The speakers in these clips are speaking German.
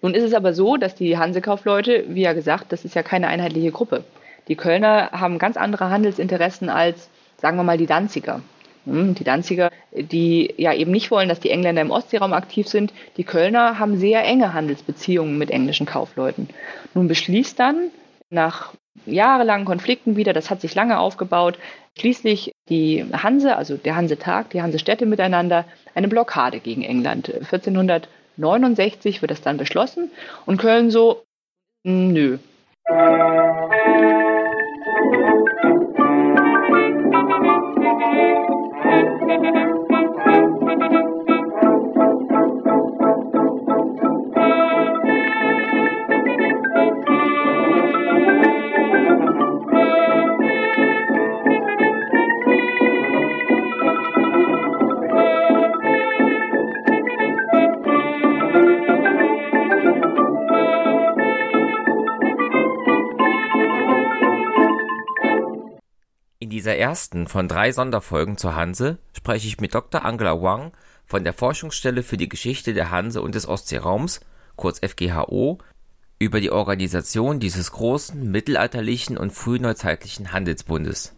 Nun ist es aber so, dass die Hansekaufleute, wie ja gesagt, das ist ja keine einheitliche Gruppe. Die Kölner haben ganz andere Handelsinteressen als, sagen wir mal, die Danziger. Hm, die Danziger, die ja eben nicht wollen, dass die Engländer im Ostseeraum aktiv sind. Die Kölner haben sehr enge Handelsbeziehungen mit englischen Kaufleuten. Nun beschließt dann nach jahrelangen Konflikten wieder, das hat sich lange aufgebaut, schließlich die Hanse, also der Hansetag, die Hansestädte miteinander, eine Blockade gegen England. 1469 wird das dann beschlossen und Köln so, nö. Dieser ersten von drei Sonderfolgen zur Hanse spreche ich mit Dr. Angela Wang von der Forschungsstelle für die Geschichte der Hanse und des Ostseeraums, kurz FGHO, über die Organisation dieses großen mittelalterlichen und frühneuzeitlichen Handelsbundes.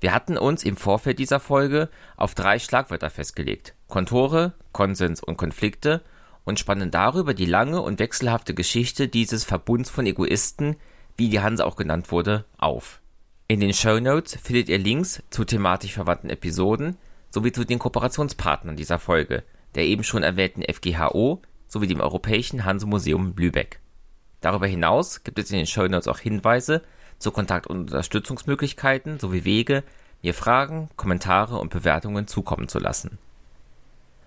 Wir hatten uns im Vorfeld dieser Folge auf drei Schlagwörter festgelegt: Kontore, Konsens und Konflikte und spannen darüber die lange und wechselhafte Geschichte dieses Verbunds von Egoisten, wie die Hanse auch genannt wurde, auf in den Shownotes findet ihr Links zu thematisch verwandten Episoden sowie zu den Kooperationspartnern dieser Folge, der eben schon erwähnten FGHO sowie dem Europäischen Hanse-Museum Lübeck. Darüber hinaus gibt es in den Shownotes auch Hinweise zu Kontakt- und Unterstützungsmöglichkeiten sowie Wege, mir Fragen, Kommentare und Bewertungen zukommen zu lassen.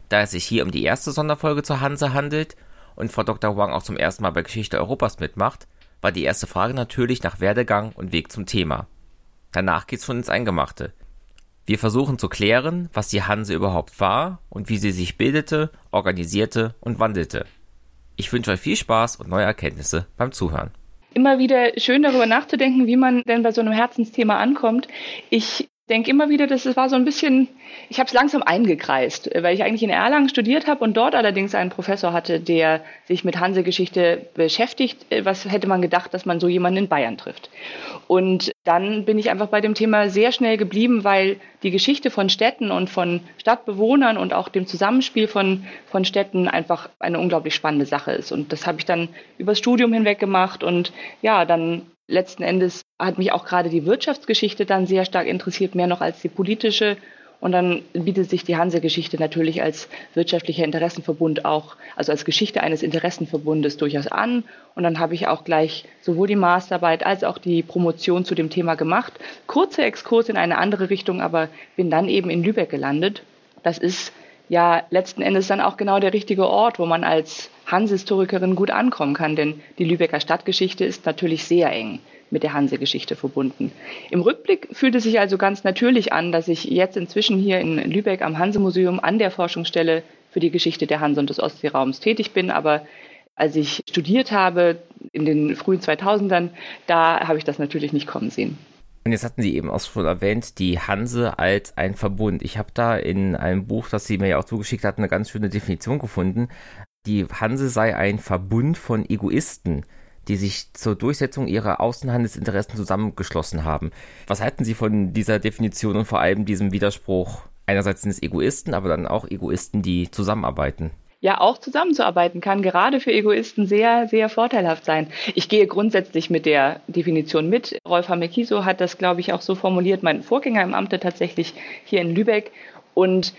Da es sich hier um die erste Sonderfolge zur Hanse handelt und Frau Dr. Wang auch zum ersten Mal bei Geschichte Europas mitmacht, war die erste Frage natürlich nach Werdegang und Weg zum Thema. Danach geht's schon ins Eingemachte. Wir versuchen zu klären, was die Hanse überhaupt war und wie sie sich bildete, organisierte und wandelte. Ich wünsche euch viel Spaß und neue Erkenntnisse beim Zuhören. Immer wieder schön darüber nachzudenken, wie man denn bei so einem Herzensthema ankommt. Ich denke immer wieder, dass es war so ein bisschen, ich habe es langsam eingekreist, weil ich eigentlich in Erlangen studiert habe und dort allerdings einen Professor hatte, der sich mit Hansegeschichte beschäftigt. Was hätte man gedacht, dass man so jemanden in Bayern trifft? Und dann bin ich einfach bei dem Thema sehr schnell geblieben, weil die Geschichte von Städten und von Stadtbewohnern und auch dem Zusammenspiel von, von Städten einfach eine unglaublich spannende Sache ist. Und das habe ich dann übers Studium hinweg gemacht und ja, dann letzten Endes hat mich auch gerade die Wirtschaftsgeschichte dann sehr stark interessiert, mehr noch als die politische. Und dann bietet sich die Hanse-Geschichte natürlich als wirtschaftlicher Interessenverbund auch, also als Geschichte eines Interessenverbundes durchaus an. Und dann habe ich auch gleich sowohl die Masterarbeit als auch die Promotion zu dem Thema gemacht. Kurzer Exkurs in eine andere Richtung, aber bin dann eben in Lübeck gelandet. Das ist ja letzten Endes dann auch genau der richtige Ort, wo man als Hanse-Historikerin gut ankommen kann, denn die Lübecker Stadtgeschichte ist natürlich sehr eng mit der Hanse-Geschichte verbunden. Im Rückblick fühlt es sich also ganz natürlich an, dass ich jetzt inzwischen hier in Lübeck am Hanse-Museum an der Forschungsstelle für die Geschichte der Hanse und des Ostseeraums tätig bin, aber als ich studiert habe in den frühen 2000ern, da habe ich das natürlich nicht kommen sehen. Und jetzt hatten Sie eben auch schon erwähnt, die Hanse als ein Verbund. Ich habe da in einem Buch, das Sie mir ja auch zugeschickt hatten, eine ganz schöne Definition gefunden die Hanse sei ein Verbund von Egoisten, die sich zur Durchsetzung ihrer Außenhandelsinteressen zusammengeschlossen haben. Was halten Sie von dieser Definition und vor allem diesem Widerspruch? Einerseits sind es Egoisten, aber dann auch Egoisten, die zusammenarbeiten ja auch zusammenzuarbeiten kann gerade für Egoisten sehr, sehr vorteilhaft sein. Ich gehe grundsätzlich mit der Definition mit. Rolf Hamekiso hat das, glaube ich, auch so formuliert, mein Vorgänger im Amte tatsächlich hier in Lübeck. Und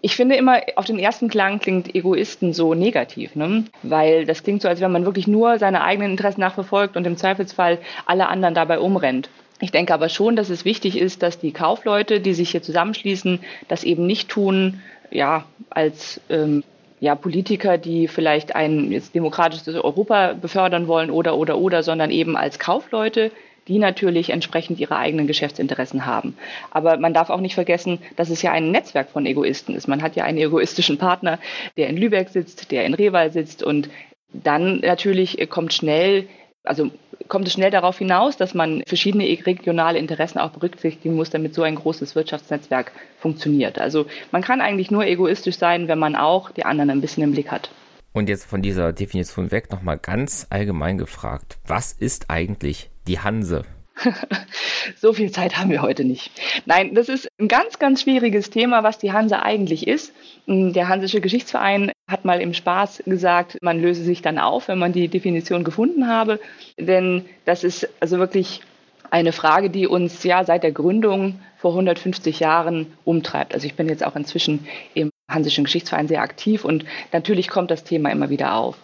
ich finde immer, auf den ersten Klang klingt Egoisten so negativ, ne? weil das klingt so, als wenn man wirklich nur seine eigenen Interessen nachverfolgt und im Zweifelsfall alle anderen dabei umrennt. Ich denke aber schon, dass es wichtig ist, dass die Kaufleute, die sich hier zusammenschließen, das eben nicht tun, ja, als ähm, ja, Politiker, die vielleicht ein jetzt demokratisches Europa befördern wollen oder oder oder, sondern eben als Kaufleute, die natürlich entsprechend ihre eigenen Geschäftsinteressen haben. Aber man darf auch nicht vergessen, dass es ja ein Netzwerk von Egoisten ist. Man hat ja einen egoistischen Partner, der in Lübeck sitzt, der in Rewal sitzt und dann natürlich kommt schnell, also kommt es schnell darauf hinaus, dass man verschiedene regionale Interessen auch berücksichtigen muss, damit so ein großes Wirtschaftsnetzwerk funktioniert. Also man kann eigentlich nur egoistisch sein, wenn man auch die anderen ein bisschen im Blick hat. Und jetzt von dieser Definition weg nochmal ganz allgemein gefragt. Was ist eigentlich die Hanse? so viel Zeit haben wir heute nicht. Nein, das ist ein ganz, ganz schwieriges Thema, was die Hanse eigentlich ist. Der Hansische Geschichtsverein hat mal im Spaß gesagt, man löse sich dann auf, wenn man die Definition gefunden habe. Denn das ist also wirklich eine Frage, die uns ja seit der Gründung vor 150 Jahren umtreibt. Also ich bin jetzt auch inzwischen im Hansischen Geschichtsverein sehr aktiv und natürlich kommt das Thema immer wieder auf.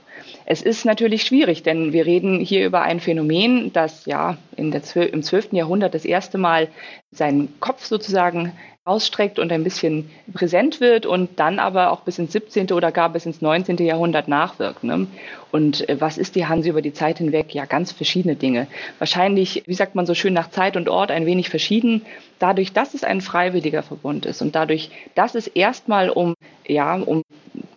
Es ist natürlich schwierig, denn wir reden hier über ein Phänomen, das ja im 12. Jahrhundert das erste Mal seinen Kopf sozusagen ausstreckt und ein bisschen präsent wird und dann aber auch bis ins 17. oder gar bis ins 19. Jahrhundert nachwirkt. Ne? Und äh, was ist die Hanse über die Zeit hinweg? Ja, ganz verschiedene Dinge. Wahrscheinlich, wie sagt man so schön, nach Zeit und Ort ein wenig verschieden. Dadurch, dass es ein freiwilliger Verbund ist und dadurch, dass es erstmal um, ja, um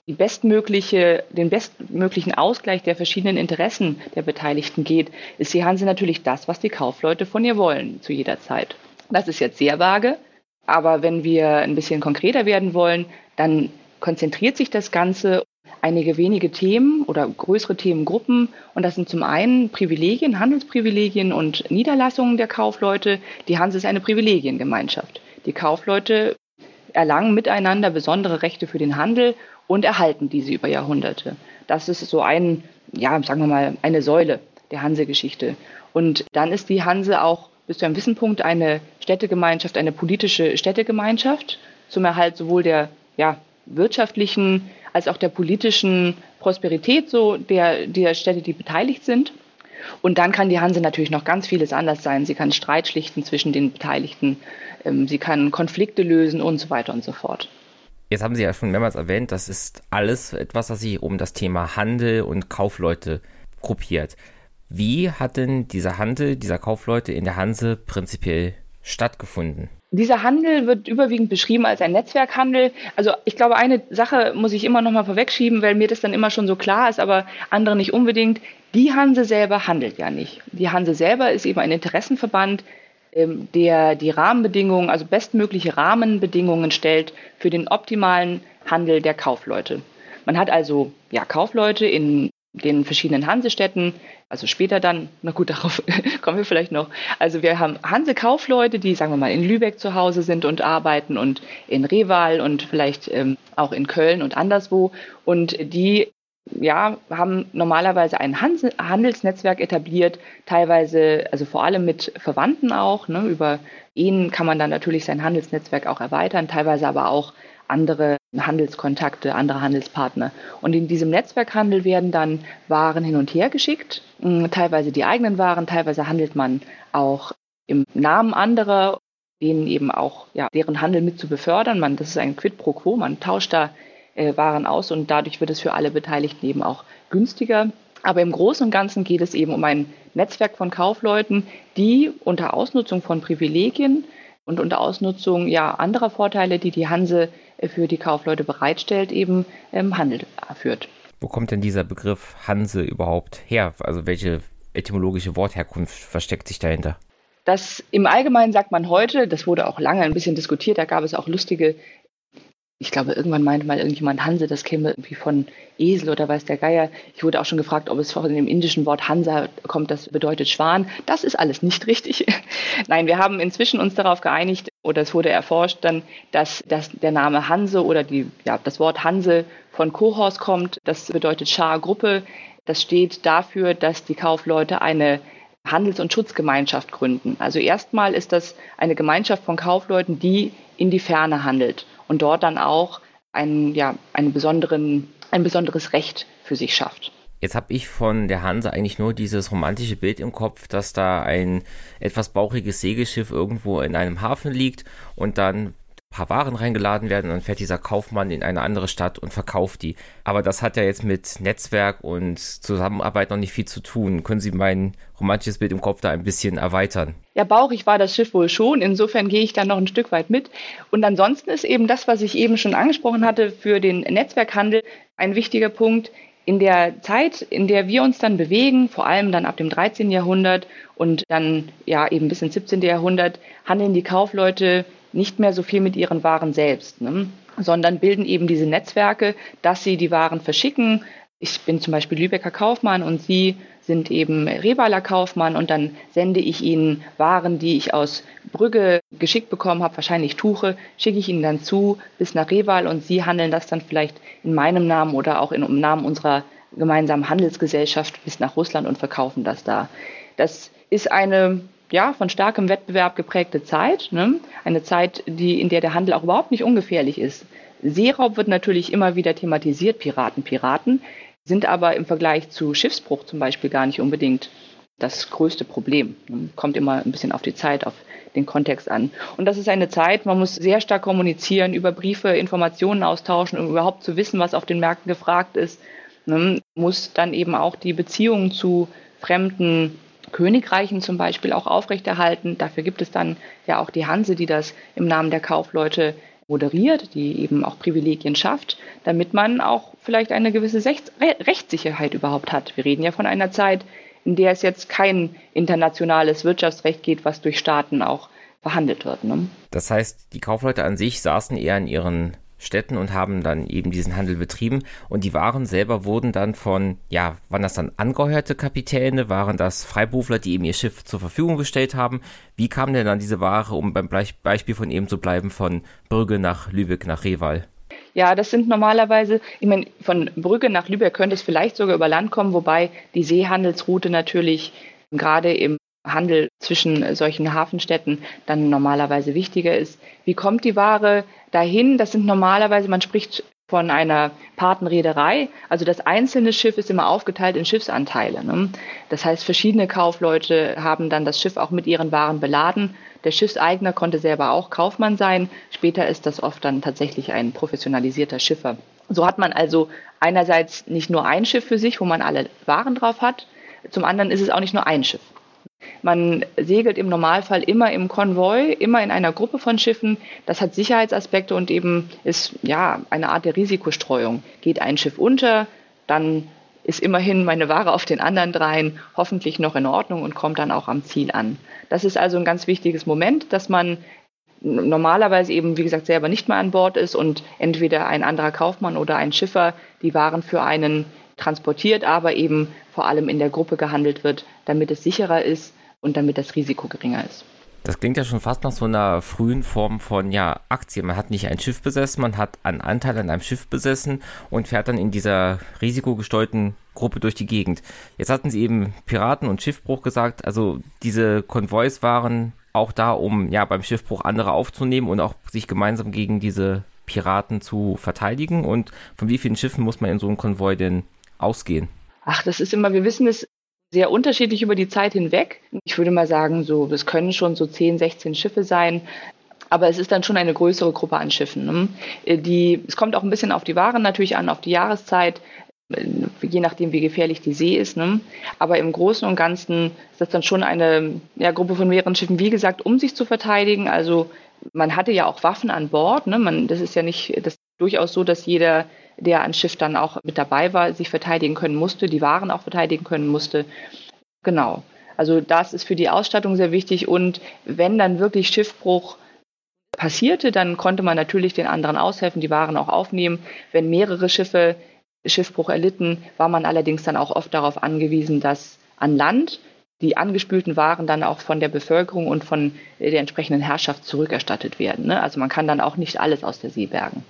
die bestmögliche, den bestmöglichen Ausgleich der verschiedenen Interessen der Beteiligten geht, ist die Hanse natürlich das, was die Kaufleute von ihr wollen zu jeder Zeit. Das ist jetzt sehr vage, aber wenn wir ein bisschen konkreter werden wollen, dann konzentriert sich das Ganze einige wenige Themen oder größere Themengruppen. Und das sind zum einen Privilegien, Handelsprivilegien und Niederlassungen der Kaufleute. Die Hanse ist eine Privilegiengemeinschaft. Die Kaufleute erlangen miteinander besondere Rechte für den Handel und erhalten diese über Jahrhunderte. Das ist so ein, ja, sagen wir mal, eine Säule der Hansegeschichte. Und dann ist die Hanse auch bis zu einem gewissen Punkt eine Städtegemeinschaft, eine politische Städtegemeinschaft zum Erhalt sowohl der ja, wirtschaftlichen als auch der politischen Prosperität so der, der Städte, die beteiligt sind. Und dann kann die Hanse natürlich noch ganz vieles anders sein. Sie kann Streit schlichten zwischen den Beteiligten, ähm, sie kann Konflikte lösen und so weiter und so fort. Jetzt haben Sie ja schon mehrmals erwähnt, das ist alles etwas, was sich um das Thema Handel und Kaufleute gruppiert. Wie hat denn dieser Handel dieser Kaufleute in der Hanse prinzipiell stattgefunden? Dieser Handel wird überwiegend beschrieben als ein Netzwerkhandel. Also ich glaube, eine Sache muss ich immer noch mal vorwegschieben, weil mir das dann immer schon so klar ist, aber andere nicht unbedingt. Die Hanse selber handelt ja nicht. Die Hanse selber ist eben ein Interessenverband, ähm, der die Rahmenbedingungen, also bestmögliche Rahmenbedingungen stellt für den optimalen Handel der Kaufleute. Man hat also ja, Kaufleute in den verschiedenen Hansestädten, also später dann, na gut, darauf kommen wir vielleicht noch. Also wir haben Hanse-Kaufleute, die, sagen wir mal, in Lübeck zu Hause sind und arbeiten und in Reval und vielleicht ähm, auch in Köln und anderswo. Und die ja, haben normalerweise ein Handelsnetzwerk etabliert, teilweise, also vor allem mit Verwandten auch. Ne, über ihn kann man dann natürlich sein Handelsnetzwerk auch erweitern, teilweise aber auch andere Handelskontakte, andere Handelspartner. Und in diesem Netzwerkhandel werden dann Waren hin und her geschickt, hm, teilweise die eigenen Waren, teilweise handelt man auch im Namen anderer, denen eben auch ja, deren Handel mit zu befördern. Man, das ist ein Quid pro quo, man tauscht da äh, Waren aus und dadurch wird es für alle Beteiligten eben auch günstiger. Aber im Großen und Ganzen geht es eben um ein Netzwerk von Kaufleuten, die unter Ausnutzung von Privilegien und unter Ausnutzung ja, anderer Vorteile, die die Hanse für die Kaufleute bereitstellt, eben ähm, Handel führt. Wo kommt denn dieser Begriff Hanse überhaupt her? Also welche etymologische Wortherkunft versteckt sich dahinter? Das im Allgemeinen sagt man heute, das wurde auch lange ein bisschen diskutiert, da gab es auch lustige ich glaube, irgendwann meinte mal irgendjemand Hanse, das käme irgendwie von Esel oder weiß der Geier. Ich wurde auch schon gefragt, ob es von dem indischen Wort Hansa kommt, das bedeutet Schwan. Das ist alles nicht richtig. Nein, wir haben inzwischen uns darauf geeinigt, oder es wurde erforscht dann, dass, dass der Name Hanse oder die, ja, das Wort Hanse von Kohors kommt. Das bedeutet Schargruppe. Das steht dafür, dass die Kaufleute eine Handels- und Schutzgemeinschaft gründen. Also erstmal ist das eine Gemeinschaft von Kaufleuten, die in die Ferne handelt und dort dann auch ein, ja, einen besonderen, ein besonderes Recht für sich schafft. Jetzt habe ich von der Hanse eigentlich nur dieses romantische Bild im Kopf, dass da ein etwas bauchiges Segelschiff irgendwo in einem Hafen liegt und dann paar Waren reingeladen werden und dann fährt dieser Kaufmann in eine andere Stadt und verkauft die. Aber das hat ja jetzt mit Netzwerk und Zusammenarbeit noch nicht viel zu tun. Können Sie mein romantisches Bild im Kopf da ein bisschen erweitern? Ja, bauchig war das Schiff wohl schon. Insofern gehe ich da noch ein Stück weit mit. Und ansonsten ist eben das, was ich eben schon angesprochen hatte, für den Netzwerkhandel ein wichtiger Punkt. In der Zeit, in der wir uns dann bewegen, vor allem dann ab dem 13. Jahrhundert und dann ja eben bis ins 17. Jahrhundert, handeln die Kaufleute nicht mehr so viel mit ihren Waren selbst, ne? sondern bilden eben diese Netzwerke, dass sie die Waren verschicken ich bin zum Beispiel Lübecker Kaufmann und Sie sind eben Revaler Kaufmann und dann sende ich Ihnen Waren, die ich aus Brügge geschickt bekommen habe, wahrscheinlich Tuche, schicke ich Ihnen dann zu bis nach Reval und Sie handeln das dann vielleicht in meinem Namen oder auch im Namen unserer gemeinsamen Handelsgesellschaft bis nach Russland und verkaufen das da. Das ist eine ja, von starkem Wettbewerb geprägte Zeit, ne? eine Zeit, die, in der der Handel auch überhaupt nicht ungefährlich ist. Seeraub wird natürlich immer wieder thematisiert, Piraten, Piraten sind aber im Vergleich zu Schiffsbruch zum Beispiel gar nicht unbedingt das größte Problem. Kommt immer ein bisschen auf die Zeit, auf den Kontext an. Und das ist eine Zeit, man muss sehr stark kommunizieren, über Briefe Informationen austauschen, um überhaupt zu wissen, was auf den Märkten gefragt ist. Man muss dann eben auch die Beziehungen zu fremden Königreichen zum Beispiel auch aufrechterhalten. Dafür gibt es dann ja auch die Hanse, die das im Namen der Kaufleute moderiert, die eben auch Privilegien schafft, damit man auch vielleicht eine gewisse Rechtssicherheit überhaupt hat. Wir reden ja von einer Zeit, in der es jetzt kein internationales Wirtschaftsrecht geht, was durch Staaten auch verhandelt wird. Ne? Das heißt, die Kaufleute an sich saßen eher in ihren Städten und haben dann eben diesen Handel betrieben. Und die Waren selber wurden dann von, ja, waren das dann angeheuerte Kapitäne? Waren das Freiberufler, die eben ihr Schiff zur Verfügung gestellt haben? Wie kam denn dann diese Ware, um beim Beispiel von eben zu bleiben, von Brügge nach Lübeck nach Reval? Ja, das sind normalerweise, ich meine, von Brügge nach Lübeck könnte es vielleicht sogar über Land kommen, wobei die Seehandelsroute natürlich gerade im Handel zwischen solchen Hafenstädten dann normalerweise wichtiger ist. Wie kommt die Ware dahin? Das sind normalerweise, man spricht von einer Patenreederei. Also das einzelne Schiff ist immer aufgeteilt in Schiffsanteile. Ne? Das heißt, verschiedene Kaufleute haben dann das Schiff auch mit ihren Waren beladen. Der Schiffseigner konnte selber auch Kaufmann sein. Später ist das oft dann tatsächlich ein professionalisierter Schiffer. So hat man also einerseits nicht nur ein Schiff für sich, wo man alle Waren drauf hat. Zum anderen ist es auch nicht nur ein Schiff. Man segelt im Normalfall immer im Konvoi, immer in einer Gruppe von Schiffen. Das hat Sicherheitsaspekte und eben ist ja eine Art der Risikostreuung. Geht ein Schiff unter, dann ist immerhin meine Ware auf den anderen dreien hoffentlich noch in Ordnung und kommt dann auch am Ziel an. Das ist also ein ganz wichtiges Moment, dass man normalerweise eben, wie gesagt, selber nicht mehr an Bord ist und entweder ein anderer Kaufmann oder ein Schiffer die Waren für einen transportiert, aber eben vor allem in der Gruppe gehandelt wird, damit es sicherer ist und damit das Risiko geringer ist. Das klingt ja schon fast nach so einer frühen Form von ja, Aktie. Man hat nicht ein Schiff besessen, man hat einen Anteil an einem Schiff besessen und fährt dann in dieser risikogesteuerten Gruppe durch die Gegend. Jetzt hatten sie eben Piraten und Schiffbruch gesagt. Also diese Konvois waren auch da, um ja beim Schiffbruch andere aufzunehmen und auch sich gemeinsam gegen diese Piraten zu verteidigen. Und von wie vielen Schiffen muss man in so einem Konvoi denn ausgehen? Ach, das ist immer, wir wissen es sehr unterschiedlich über die Zeit hinweg. Ich würde mal sagen, so, es können schon so 10, 16 Schiffe sein. Aber es ist dann schon eine größere Gruppe an Schiffen. Ne? Die, es kommt auch ein bisschen auf die Waren natürlich an, auf die Jahreszeit, je nachdem, wie gefährlich die See ist. Ne? Aber im Großen und Ganzen ist das dann schon eine ja, Gruppe von mehreren Schiffen, wie gesagt, um sich zu verteidigen. Also man hatte ja auch Waffen an Bord. Ne? Man, das ist ja nicht das ist durchaus so, dass jeder der an Schiff dann auch mit dabei war, sich verteidigen können musste, die Waren auch verteidigen können musste. Genau. Also das ist für die Ausstattung sehr wichtig und wenn dann wirklich Schiffbruch passierte, dann konnte man natürlich den anderen aushelfen, die Waren auch aufnehmen. Wenn mehrere Schiffe Schiffbruch erlitten, war man allerdings dann auch oft darauf angewiesen, dass an Land die angespülten Waren dann auch von der Bevölkerung und von der entsprechenden Herrschaft zurückerstattet werden. Ne? Also man kann dann auch nicht alles aus der See bergen.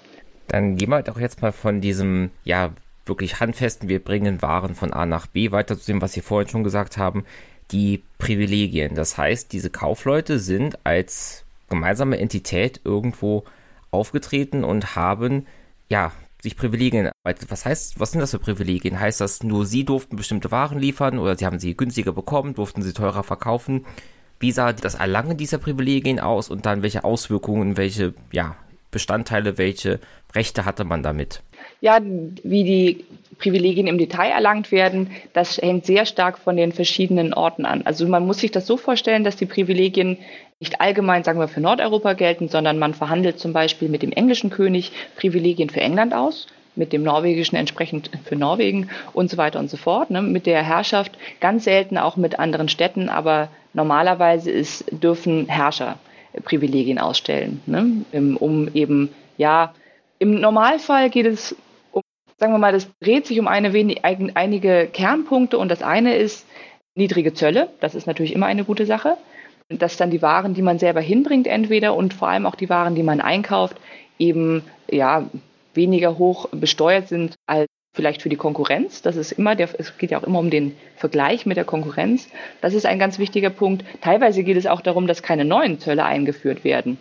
Dann gehen wir doch jetzt mal von diesem, ja, wirklich handfesten, wir bringen Waren von A nach B weiter zu dem, was Sie vorhin schon gesagt haben, die Privilegien. Das heißt, diese Kaufleute sind als gemeinsame Entität irgendwo aufgetreten und haben, ja, sich Privilegien. Was heißt, was sind das für Privilegien? Heißt das, nur sie durften bestimmte Waren liefern oder sie haben sie günstiger bekommen, durften sie teurer verkaufen? Wie sah das Erlangen dieser Privilegien aus und dann welche Auswirkungen, welche, ja, Bestandteile, welche Rechte hatte man damit? Ja, wie die Privilegien im Detail erlangt werden, das hängt sehr stark von den verschiedenen Orten an. Also man muss sich das so vorstellen, dass die Privilegien nicht allgemein, sagen wir, für Nordeuropa gelten, sondern man verhandelt zum Beispiel mit dem englischen König Privilegien für England aus, mit dem norwegischen entsprechend für Norwegen und so weiter und so fort, ne, mit der Herrschaft, ganz selten auch mit anderen Städten, aber normalerweise ist, dürfen Herrscher Privilegien ausstellen, ne? um eben, ja, im Normalfall geht es um sagen wir mal, das dreht sich um eine, einige Kernpunkte und das eine ist niedrige Zölle. Das ist natürlich immer eine gute Sache. Dass dann die Waren, die man selber hinbringt, entweder und vor allem auch die Waren, die man einkauft, eben ja weniger hoch besteuert sind als vielleicht für die Konkurrenz. Das ist immer der, es geht ja auch immer um den Vergleich mit der Konkurrenz. Das ist ein ganz wichtiger Punkt. Teilweise geht es auch darum, dass keine neuen Zölle eingeführt werden.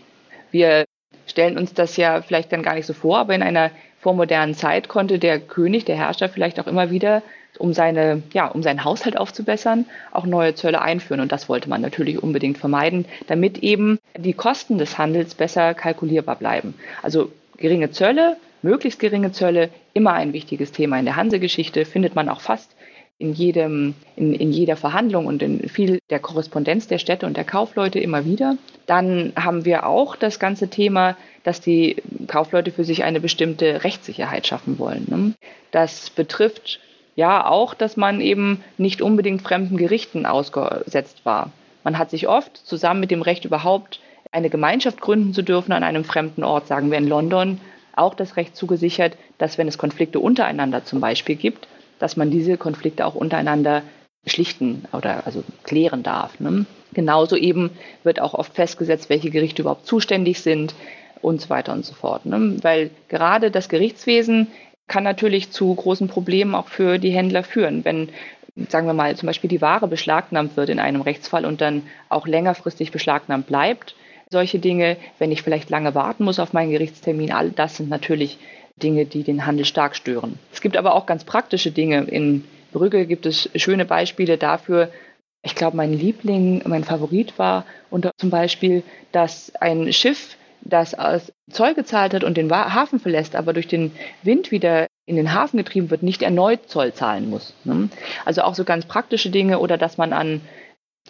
Wir stellen uns das ja vielleicht dann gar nicht so vor, aber in einer vormodernen Zeit konnte der König, der Herrscher vielleicht auch immer wieder, um seine, ja, um seinen Haushalt aufzubessern, auch neue Zölle einführen. Und das wollte man natürlich unbedingt vermeiden, damit eben die Kosten des Handels besser kalkulierbar bleiben. Also geringe Zölle, möglichst geringe Zölle, immer ein wichtiges Thema in der Hansegeschichte, findet man auch fast in, jedem, in, in jeder Verhandlung und in viel der Korrespondenz der Städte und der Kaufleute immer wieder. Dann haben wir auch das ganze Thema, dass die Kaufleute für sich eine bestimmte Rechtssicherheit schaffen wollen. Ne? Das betrifft ja auch, dass man eben nicht unbedingt fremden Gerichten ausgesetzt war. Man hat sich oft zusammen mit dem Recht überhaupt eine Gemeinschaft gründen zu dürfen an einem fremden Ort, sagen wir in London, auch das Recht zugesichert, dass wenn es Konflikte untereinander zum Beispiel gibt, dass man diese Konflikte auch untereinander schlichten oder also klären darf. Ne? Genauso eben wird auch oft festgesetzt, welche Gerichte überhaupt zuständig sind und so weiter und so fort. Ne? Weil gerade das Gerichtswesen kann natürlich zu großen Problemen auch für die Händler führen, wenn sagen wir mal zum Beispiel die Ware beschlagnahmt wird in einem Rechtsfall und dann auch längerfristig beschlagnahmt bleibt. Solche Dinge, wenn ich vielleicht lange warten muss auf meinen Gerichtstermin, all das sind natürlich Dinge, die den Handel stark stören. Es gibt aber auch ganz praktische Dinge. In Brügge gibt es schöne Beispiele dafür. Ich glaube, mein Liebling, mein Favorit war unter zum Beispiel, dass ein Schiff, das Zoll gezahlt hat und den Hafen verlässt, aber durch den Wind wieder in den Hafen getrieben wird, nicht erneut Zoll zahlen muss. Ne? Also auch so ganz praktische Dinge oder dass man an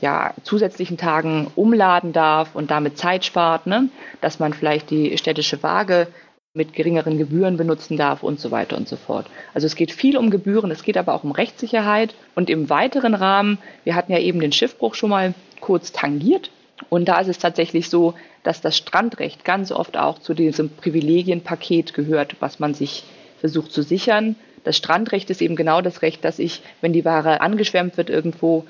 ja, zusätzlichen Tagen umladen darf und damit Zeit spart, ne? dass man vielleicht die städtische Waage mit geringeren Gebühren benutzen darf und so weiter und so fort. Also es geht viel um Gebühren, es geht aber auch um Rechtssicherheit und im weiteren Rahmen, wir hatten ja eben den Schiffbruch schon mal kurz tangiert und da ist es tatsächlich so, dass das Strandrecht ganz oft auch zu diesem Privilegienpaket gehört, was man sich versucht zu sichern. Das Strandrecht ist eben genau das Recht, dass ich, wenn die Ware angeschwemmt wird irgendwo,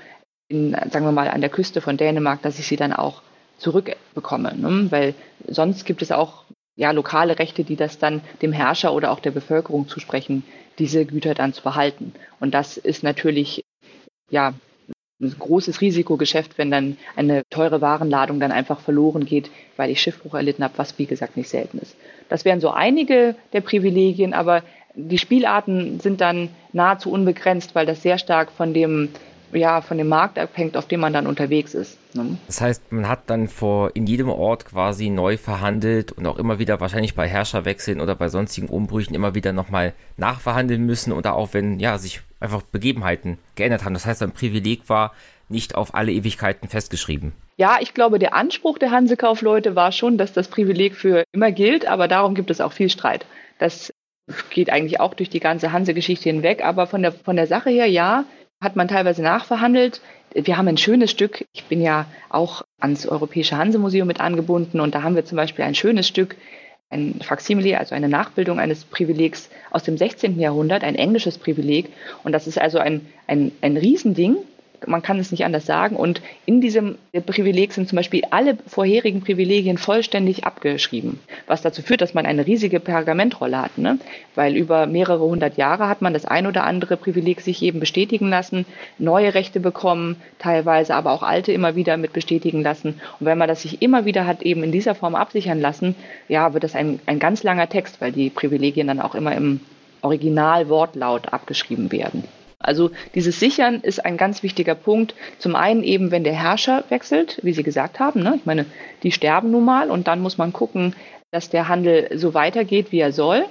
in, sagen wir mal, an der Küste von Dänemark, dass ich sie dann auch zurückbekomme. Ne? Weil sonst gibt es auch ja, lokale Rechte, die das dann dem Herrscher oder auch der Bevölkerung zusprechen, diese Güter dann zu behalten. Und das ist natürlich ja ein großes Risikogeschäft, wenn dann eine teure Warenladung dann einfach verloren geht, weil ich Schiffbruch erlitten habe, was wie gesagt nicht selten ist. Das wären so einige der Privilegien, aber die Spielarten sind dann nahezu unbegrenzt, weil das sehr stark von dem ja, von dem Markt abhängt, auf dem man dann unterwegs ist. Ne? Das heißt, man hat dann vor in jedem Ort quasi neu verhandelt und auch immer wieder wahrscheinlich bei Herrscherwechseln oder bei sonstigen Umbrüchen immer wieder nochmal nachverhandeln müssen oder auch wenn ja sich einfach Begebenheiten geändert haben. Das heißt, ein Privileg war nicht auf alle Ewigkeiten festgeschrieben. Ja, ich glaube, der Anspruch der Hansekaufleute war schon, dass das Privileg für immer gilt, aber darum gibt es auch viel Streit. Das geht eigentlich auch durch die ganze Hansegeschichte hinweg, aber von der, von der Sache her, ja, hat man teilweise nachverhandelt. Wir haben ein schönes Stück, ich bin ja auch ans Europäische Hansemuseum mit angebunden und da haben wir zum Beispiel ein schönes Stück, ein Faksimile, also eine Nachbildung eines Privilegs aus dem 16. Jahrhundert, ein englisches Privileg. Und das ist also ein, ein, ein Riesending, man kann es nicht anders sagen. Und in diesem Privileg sind zum Beispiel alle vorherigen Privilegien vollständig abgeschrieben, was dazu führt, dass man eine riesige Pergamentrolle hat. Ne? Weil über mehrere hundert Jahre hat man das ein oder andere Privileg sich eben bestätigen lassen, neue Rechte bekommen, teilweise aber auch alte immer wieder mit bestätigen lassen. Und wenn man das sich immer wieder hat eben in dieser Form absichern lassen, ja, wird das ein, ein ganz langer Text, weil die Privilegien dann auch immer im Originalwortlaut abgeschrieben werden. Also dieses Sichern ist ein ganz wichtiger Punkt. Zum einen eben, wenn der Herrscher wechselt, wie Sie gesagt haben. Ne? Ich meine, die sterben nun mal und dann muss man gucken, dass der Handel so weitergeht, wie er soll.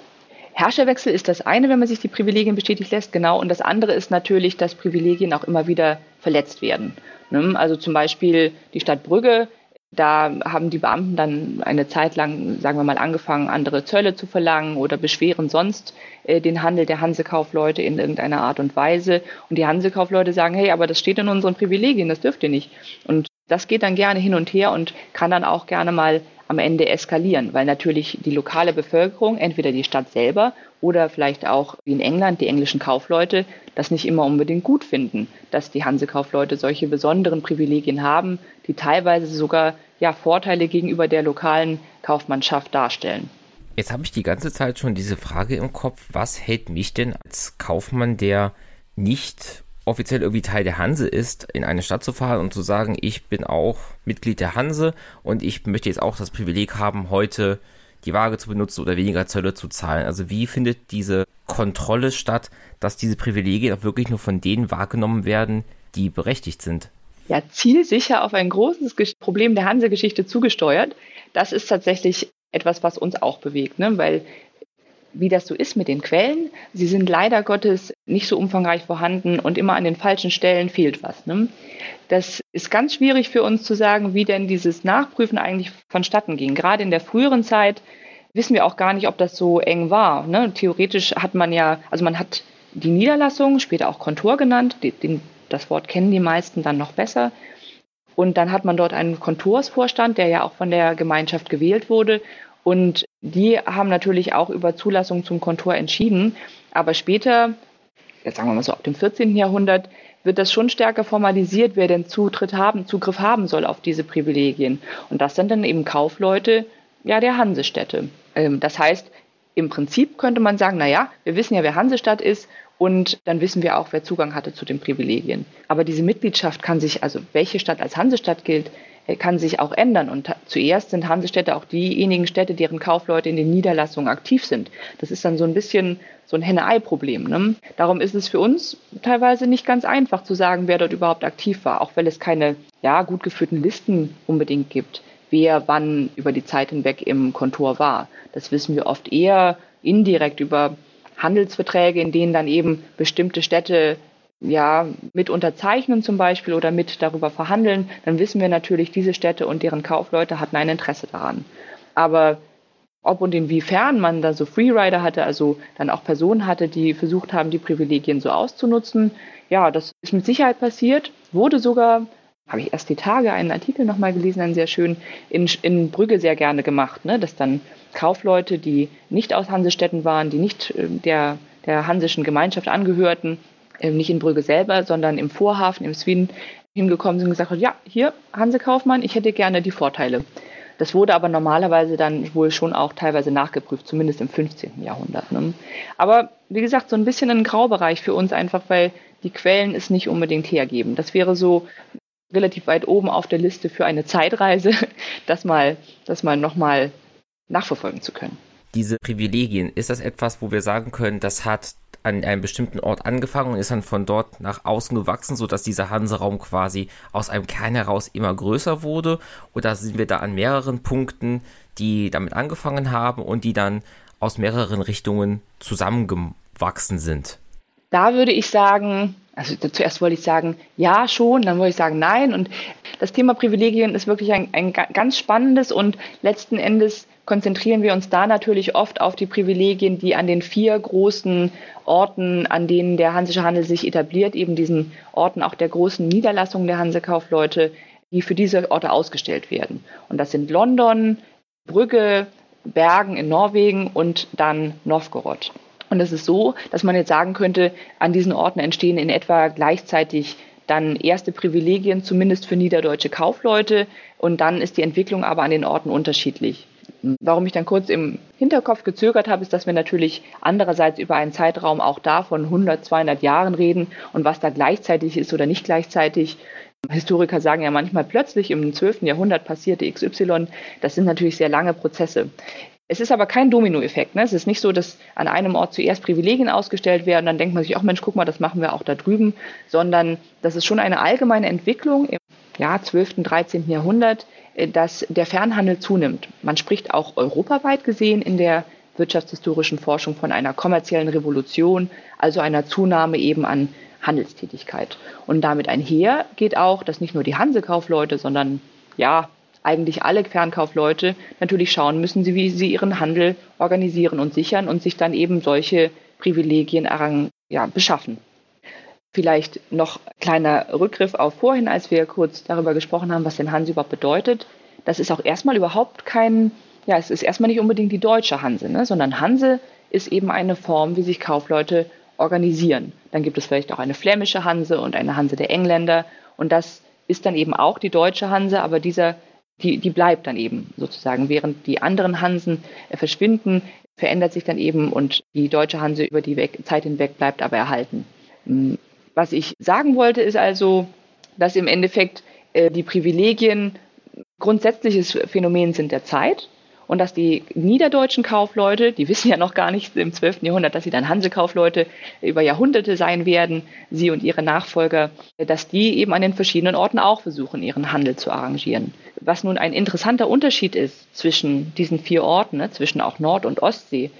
Herrscherwechsel ist das eine, wenn man sich die Privilegien bestätigt lässt, genau. Und das andere ist natürlich, dass Privilegien auch immer wieder verletzt werden. Ne? Also zum Beispiel die Stadt Brügge da haben die Beamten dann eine Zeit lang, sagen wir mal, angefangen, andere Zölle zu verlangen oder beschweren sonst äh, den Handel der Hansekaufleute in irgendeiner Art und Weise. Und die Hansekaufleute sagen, hey, aber das steht in unseren Privilegien, das dürft ihr nicht. Und das geht dann gerne hin und her und kann dann auch gerne mal am Ende eskalieren, weil natürlich die lokale Bevölkerung, entweder die Stadt selber oder vielleicht auch wie in England die englischen Kaufleute, das nicht immer unbedingt gut finden, dass die Hansekaufleute solche besonderen Privilegien haben, die teilweise sogar ja Vorteile gegenüber der lokalen Kaufmannschaft darstellen. Jetzt habe ich die ganze Zeit schon diese Frage im Kopf, was hält mich denn als Kaufmann, der nicht offiziell irgendwie Teil der Hanse ist, in eine Stadt zu fahren und zu sagen, ich bin auch Mitglied der Hanse und ich möchte jetzt auch das Privileg haben, heute die Waage zu benutzen oder weniger Zölle zu zahlen. Also wie findet diese Kontrolle statt, dass diese Privilegien auch wirklich nur von denen wahrgenommen werden, die berechtigt sind? Ja, zielsicher auf ein großes Problem der Hansegeschichte zugesteuert. Das ist tatsächlich etwas, was uns auch bewegt, ne? weil wie das so ist mit den Quellen. Sie sind leider Gottes nicht so umfangreich vorhanden und immer an den falschen Stellen fehlt was. Ne? Das ist ganz schwierig für uns zu sagen, wie denn dieses Nachprüfen eigentlich vonstatten ging. Gerade in der früheren Zeit wissen wir auch gar nicht, ob das so eng war. Ne? Theoretisch hat man ja, also man hat die Niederlassung, später auch Kontor genannt, den, das Wort kennen die meisten dann noch besser. Und dann hat man dort einen Kontorsvorstand, der ja auch von der Gemeinschaft gewählt wurde. Und die haben natürlich auch über Zulassung zum Kontor entschieden. Aber später, jetzt sagen wir mal so ab dem 14. Jahrhundert, wird das schon stärker formalisiert, wer denn Zutritt haben, Zugriff haben soll auf diese Privilegien. Und das sind dann eben Kaufleute ja, der Hansestädte. Ähm, das heißt, im Prinzip könnte man sagen, na ja, wir wissen ja, wer Hansestadt ist und dann wissen wir auch, wer Zugang hatte zu den Privilegien. Aber diese Mitgliedschaft kann sich, also welche Stadt als Hansestadt gilt, kann sich auch ändern. Und zuerst sind Hansestädte auch diejenigen Städte, deren Kaufleute in den Niederlassungen aktiv sind. Das ist dann so ein bisschen so ein Henne-Ei-Problem. Ne? Darum ist es für uns teilweise nicht ganz einfach zu sagen, wer dort überhaupt aktiv war, auch weil es keine ja, gut geführten Listen unbedingt gibt, wer wann über die Zeit hinweg im Kontor war. Das wissen wir oft eher indirekt über Handelsverträge, in denen dann eben bestimmte Städte ja, mit unterzeichnen zum Beispiel oder mit darüber verhandeln, dann wissen wir natürlich, diese Städte und deren Kaufleute hatten ein Interesse daran. Aber ob und inwiefern man da so Freerider hatte, also dann auch Personen hatte, die versucht haben, die Privilegien so auszunutzen, ja, das ist mit Sicherheit passiert, wurde sogar, habe ich erst die Tage einen Artikel nochmal gelesen, einen sehr schön, in, in Brügge sehr gerne gemacht, ne, dass dann Kaufleute, die nicht aus Hansestädten waren, die nicht äh, der, der hansischen Gemeinschaft angehörten, nicht in Brügge selber, sondern im Vorhafen, im Sweden, hingekommen sind und gesagt haben, ja, hier, Hanse Kaufmann, ich hätte gerne die Vorteile. Das wurde aber normalerweise dann wohl schon auch teilweise nachgeprüft, zumindest im 15. Jahrhundert. Ne? Aber wie gesagt, so ein bisschen ein Graubereich für uns einfach, weil die Quellen es nicht unbedingt hergeben. Das wäre so relativ weit oben auf der Liste für eine Zeitreise, das mal, das mal nochmal nachverfolgen zu können. Diese Privilegien, ist das etwas, wo wir sagen können, das hat an einem bestimmten Ort angefangen und ist dann von dort nach außen gewachsen, sodass dieser Hanseraum quasi aus einem Kern heraus immer größer wurde? Oder sind wir da an mehreren Punkten, die damit angefangen haben und die dann aus mehreren Richtungen zusammengewachsen sind? Da würde ich sagen, also zuerst wollte ich sagen, ja schon, dann wollte ich sagen, nein. Und das Thema Privilegien ist wirklich ein, ein ganz spannendes und letzten Endes konzentrieren wir uns da natürlich oft auf die Privilegien, die an den vier großen Orten, an denen der hansische Handel sich etabliert, eben diesen Orten auch der großen Niederlassungen der Hansekaufleute, die für diese Orte ausgestellt werden. Und das sind London, Brügge, Bergen in Norwegen und dann Novgorod. Und es ist so, dass man jetzt sagen könnte, an diesen Orten entstehen in etwa gleichzeitig dann erste Privilegien, zumindest für niederdeutsche Kaufleute. Und dann ist die Entwicklung aber an den Orten unterschiedlich. Warum ich dann kurz im Hinterkopf gezögert habe, ist, dass wir natürlich andererseits über einen Zeitraum auch da von 100, 200 Jahren reden und was da gleichzeitig ist oder nicht gleichzeitig. Historiker sagen ja manchmal plötzlich im 12. Jahrhundert passierte XY. Das sind natürlich sehr lange Prozesse. Es ist aber kein Dominoeffekt. Ne? Es ist nicht so, dass an einem Ort zuerst Privilegien ausgestellt werden, dann denkt man sich, ach Mensch, guck mal, das machen wir auch da drüben, sondern das ist schon eine allgemeine Entwicklung im ja, 12., 13. Jahrhundert, dass der Fernhandel zunimmt. Man spricht auch europaweit gesehen in der wirtschaftshistorischen Forschung von einer kommerziellen Revolution, also einer Zunahme eben an Handelstätigkeit. Und damit einher geht auch, dass nicht nur die Hansekaufleute, sondern ja, eigentlich alle Fernkaufleute natürlich schauen müssen, wie sie ihren Handel organisieren und sichern und sich dann eben solche Privilegien ja, beschaffen. Vielleicht noch kleiner Rückgriff auf vorhin, als wir kurz darüber gesprochen haben, was denn Hanse überhaupt bedeutet. das ist auch erstmal überhaupt kein, ja, es ist erstmal nicht unbedingt die deutsche Hanse, ne, sondern Hanse ist eben eine Form, wie sich Kaufleute organisieren. Dann gibt es vielleicht auch eine flämische Hanse und eine Hanse der Engländer und das ist dann eben auch die deutsche Hanse, aber dieser, die, die bleibt dann eben sozusagen, während die anderen Hansen äh, verschwinden, verändert sich dann eben und die deutsche Hanse über die Zeit hinweg bleibt aber erhalten. Was ich sagen wollte, ist also, dass im Endeffekt äh, die Privilegien grundsätzliches Phänomen sind der Zeit und dass die niederdeutschen Kaufleute, die wissen ja noch gar nicht im 12. Jahrhundert, dass sie dann Hansekaufleute über Jahrhunderte sein werden, sie und ihre Nachfolger, dass die eben an den verschiedenen Orten auch versuchen, ihren Handel zu arrangieren. Was nun ein interessanter Unterschied ist zwischen diesen vier Orten, ne, zwischen auch Nord- und Ostsee,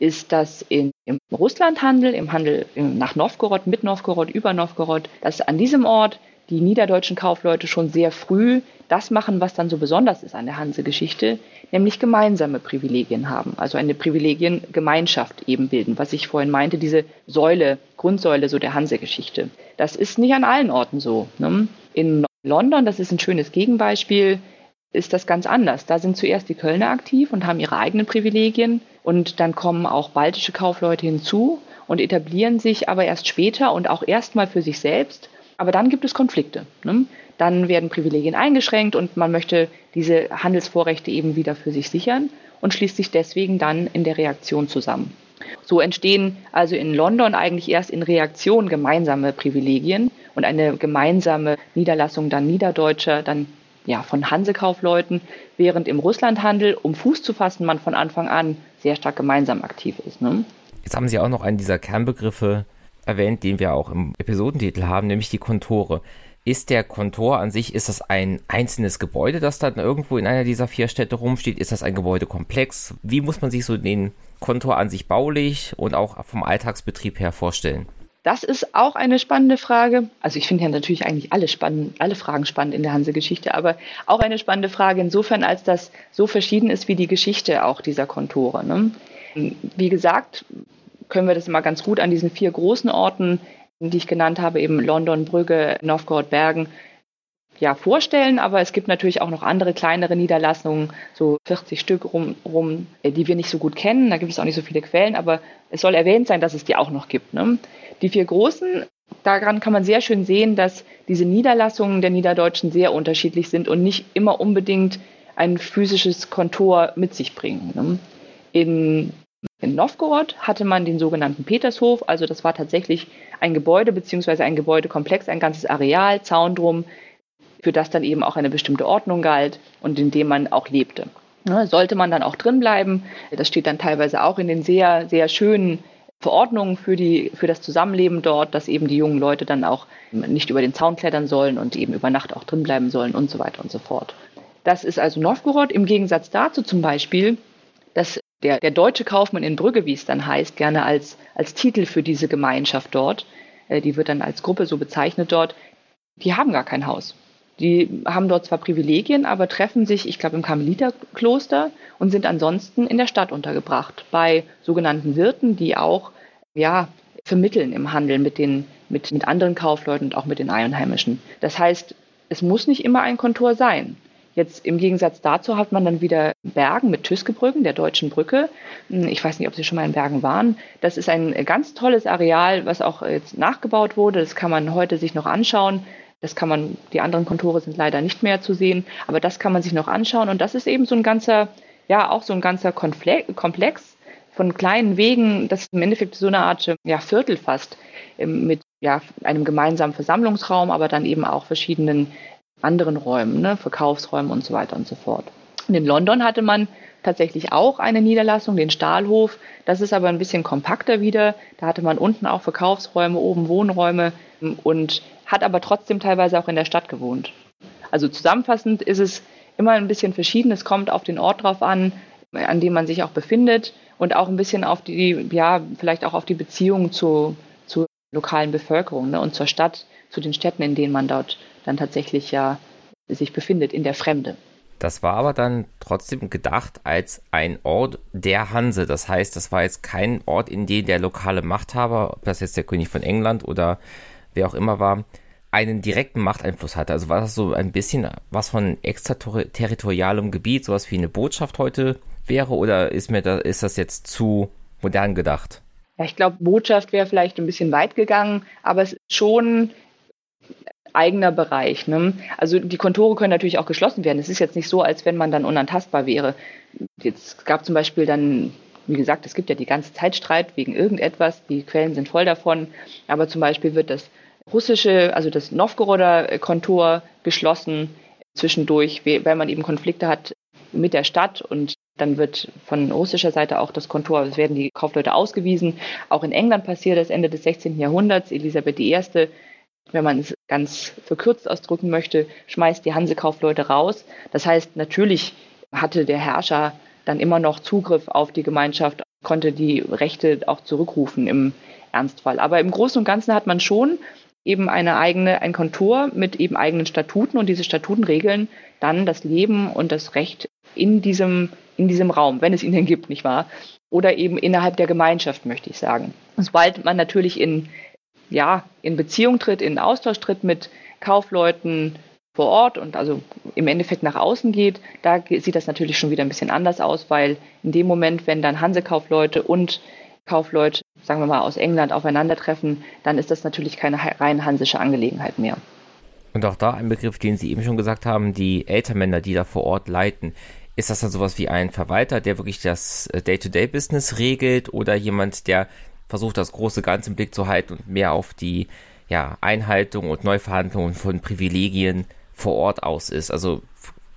ist, dass in, im Russlandhandel, im Handel nach Novgorod, mit Novgorod, über Novgorod, dass an diesem Ort die niederdeutschen Kaufleute schon sehr früh das machen, was dann so besonders ist an der Hanse-Geschichte, nämlich gemeinsame Privilegien haben, also eine Privilegiengemeinschaft eben bilden, was ich vorhin meinte, diese Säule, Grundsäule so der Hanse-Geschichte. Das ist nicht an allen Orten so. Ne? In London, das ist ein schönes Gegenbeispiel, ist das ganz anders. Da sind zuerst die Kölner aktiv und haben ihre eigenen Privilegien und dann kommen auch baltische Kaufleute hinzu und etablieren sich aber erst später und auch erstmal für sich selbst. Aber dann gibt es Konflikte. Ne? Dann werden Privilegien eingeschränkt und man möchte diese Handelsvorrechte eben wieder für sich sichern und schließt sich deswegen dann in der Reaktion zusammen. So entstehen also in London eigentlich erst in Reaktion gemeinsame Privilegien und eine gemeinsame Niederlassung dann Niederdeutscher, dann ja, von Hansekaufleuten, während im Russlandhandel, um Fuß zu fassen, man von Anfang an sehr stark gemeinsam aktiv ist. Ne? Jetzt haben Sie auch noch einen dieser Kernbegriffe erwähnt, den wir auch im Episodentitel haben, nämlich die Kontore. Ist der Kontor an sich, ist das ein einzelnes Gebäude, das dann irgendwo in einer dieser vier Städte rumsteht? Ist das ein Gebäudekomplex? Wie muss man sich so den Kontor an sich baulich und auch vom Alltagsbetrieb her vorstellen? Das ist auch eine spannende Frage. Also ich finde ja natürlich eigentlich alle, spannend, alle Fragen spannend in der Hanse-Geschichte, aber auch eine spannende Frage insofern, als das so verschieden ist wie die Geschichte auch dieser Kontore. Ne? Wie gesagt, können wir das immer ganz gut an diesen vier großen Orten die ich genannt habe, eben London, Brügge, Novgorod, Bergen, ja, vorstellen, aber es gibt natürlich auch noch andere kleinere Niederlassungen, so 40 Stück rum, rum, äh, die wir nicht so gut kennen. Da gibt es auch nicht so viele Quellen, aber es soll erwähnt sein, dass es die auch noch gibt. Ne? Die vier großen, daran kann man sehr schön sehen, dass diese Niederlassungen der Niederdeutschen sehr unterschiedlich sind und nicht immer unbedingt ein physisches Kontor mit sich bringen. Ne? In in Novgorod hatte man den sogenannten Petershof, also das war tatsächlich ein Gebäude bzw. ein Gebäudekomplex, ein ganzes Areal, Zaun drum, für das dann eben auch eine bestimmte Ordnung galt und in dem man auch lebte. Ja, sollte man dann auch drin bleiben, das steht dann teilweise auch in den sehr, sehr schönen Verordnungen für, die, für das Zusammenleben dort, dass eben die jungen Leute dann auch nicht über den Zaun klettern sollen und eben über Nacht auch drin bleiben sollen und so weiter und so fort. Das ist also Novgorod. Im Gegensatz dazu zum Beispiel das der, der deutsche Kaufmann in Brügge, wie es dann heißt, gerne als, als Titel für diese Gemeinschaft dort, äh, die wird dann als Gruppe so bezeichnet dort, die haben gar kein Haus. Die haben dort zwar Privilegien, aber treffen sich, ich glaube, im Karmeliterkloster und sind ansonsten in der Stadt untergebracht, bei sogenannten Wirten, die auch ja, vermitteln im Handel mit, den, mit, mit anderen Kaufleuten und auch mit den Einheimischen. Das heißt, es muss nicht immer ein Kontor sein. Jetzt im Gegensatz dazu hat man dann wieder Bergen mit Tüskebrücken, der deutschen Brücke. Hm, ich weiß nicht, ob Sie schon mal in Bergen waren. Das ist ein ganz tolles Areal, was auch jetzt nachgebaut wurde. Das kann man heute sich noch anschauen. Das kann man, die anderen Kontore sind leider nicht mehr zu sehen, aber das kann man sich noch anschauen. Und das ist eben so ein ganzer, ja, auch so ein ganzer Komplex von kleinen Wegen, das im Endeffekt so eine Art ja, Viertel fast ähm, mit ja, einem gemeinsamen Versammlungsraum, aber dann eben auch verschiedenen anderen Räumen, ne, Verkaufsräumen und so weiter und so fort. Und in London hatte man tatsächlich auch eine Niederlassung, den Stahlhof. Das ist aber ein bisschen kompakter wieder. Da hatte man unten auch Verkaufsräume, oben Wohnräume und hat aber trotzdem teilweise auch in der Stadt gewohnt. Also zusammenfassend ist es immer ein bisschen verschieden. Es kommt auf den Ort drauf an, an dem man sich auch befindet und auch ein bisschen auf die, ja, vielleicht auch auf die Beziehung zu, zur lokalen Bevölkerung ne, und zur Stadt, zu den Städten, in denen man dort dann tatsächlich ja sich befindet in der Fremde. Das war aber dann trotzdem gedacht als ein Ort der Hanse. Das heißt, das war jetzt kein Ort, in dem der lokale Machthaber, ob das jetzt der König von England oder wer auch immer war, einen direkten Machteinfluss hatte. Also war das so ein bisschen was von extraterritorialem Gebiet, sowas wie eine Botschaft heute wäre, oder ist mir da, ist das jetzt zu modern gedacht? Ja, ich glaube, Botschaft wäre vielleicht ein bisschen weit gegangen, aber es ist schon eigener Bereich. Ne? Also die Kontore können natürlich auch geschlossen werden. Es ist jetzt nicht so, als wenn man dann unantastbar wäre. Jetzt gab zum Beispiel dann, wie gesagt, es gibt ja die ganze Zeit Streit wegen irgendetwas. Die Quellen sind voll davon. Aber zum Beispiel wird das russische, also das Novgoroder Kontor geschlossen zwischendurch, weil man eben Konflikte hat mit der Stadt und dann wird von russischer Seite auch das Kontor, es werden die Kaufleute ausgewiesen. Auch in England passiert das Ende des 16. Jahrhunderts. Elisabeth I., wenn man es ganz verkürzt ausdrücken möchte, schmeißt die Hansekaufleute raus. Das heißt, natürlich hatte der Herrscher dann immer noch Zugriff auf die Gemeinschaft, konnte die Rechte auch zurückrufen im Ernstfall. Aber im Großen und Ganzen hat man schon eben eine eigene, ein Kontor mit eben eigenen Statuten und diese Statuten regeln dann das Leben und das Recht in diesem, in diesem Raum, wenn es ihn denn gibt, nicht wahr? Oder eben innerhalb der Gemeinschaft, möchte ich sagen. Sobald man natürlich in, ja, in Beziehung tritt, in Austausch tritt mit Kaufleuten vor Ort und also im Endeffekt nach außen geht, da sieht das natürlich schon wieder ein bisschen anders aus, weil in dem Moment, wenn dann Hansekaufleute und Kaufleute, sagen wir mal, aus England aufeinandertreffen, dann ist das natürlich keine rein hansische Angelegenheit mehr. Und auch da ein Begriff, den Sie eben schon gesagt haben, die Ältermänner, die da vor Ort leiten. Ist das dann sowas wie ein Verwalter, der wirklich das äh, Day-to-Day-Business regelt oder jemand, der versucht, das große Ganze im Blick zu halten und mehr auf die ja, Einhaltung und Neuverhandlungen von Privilegien vor Ort aus ist? Also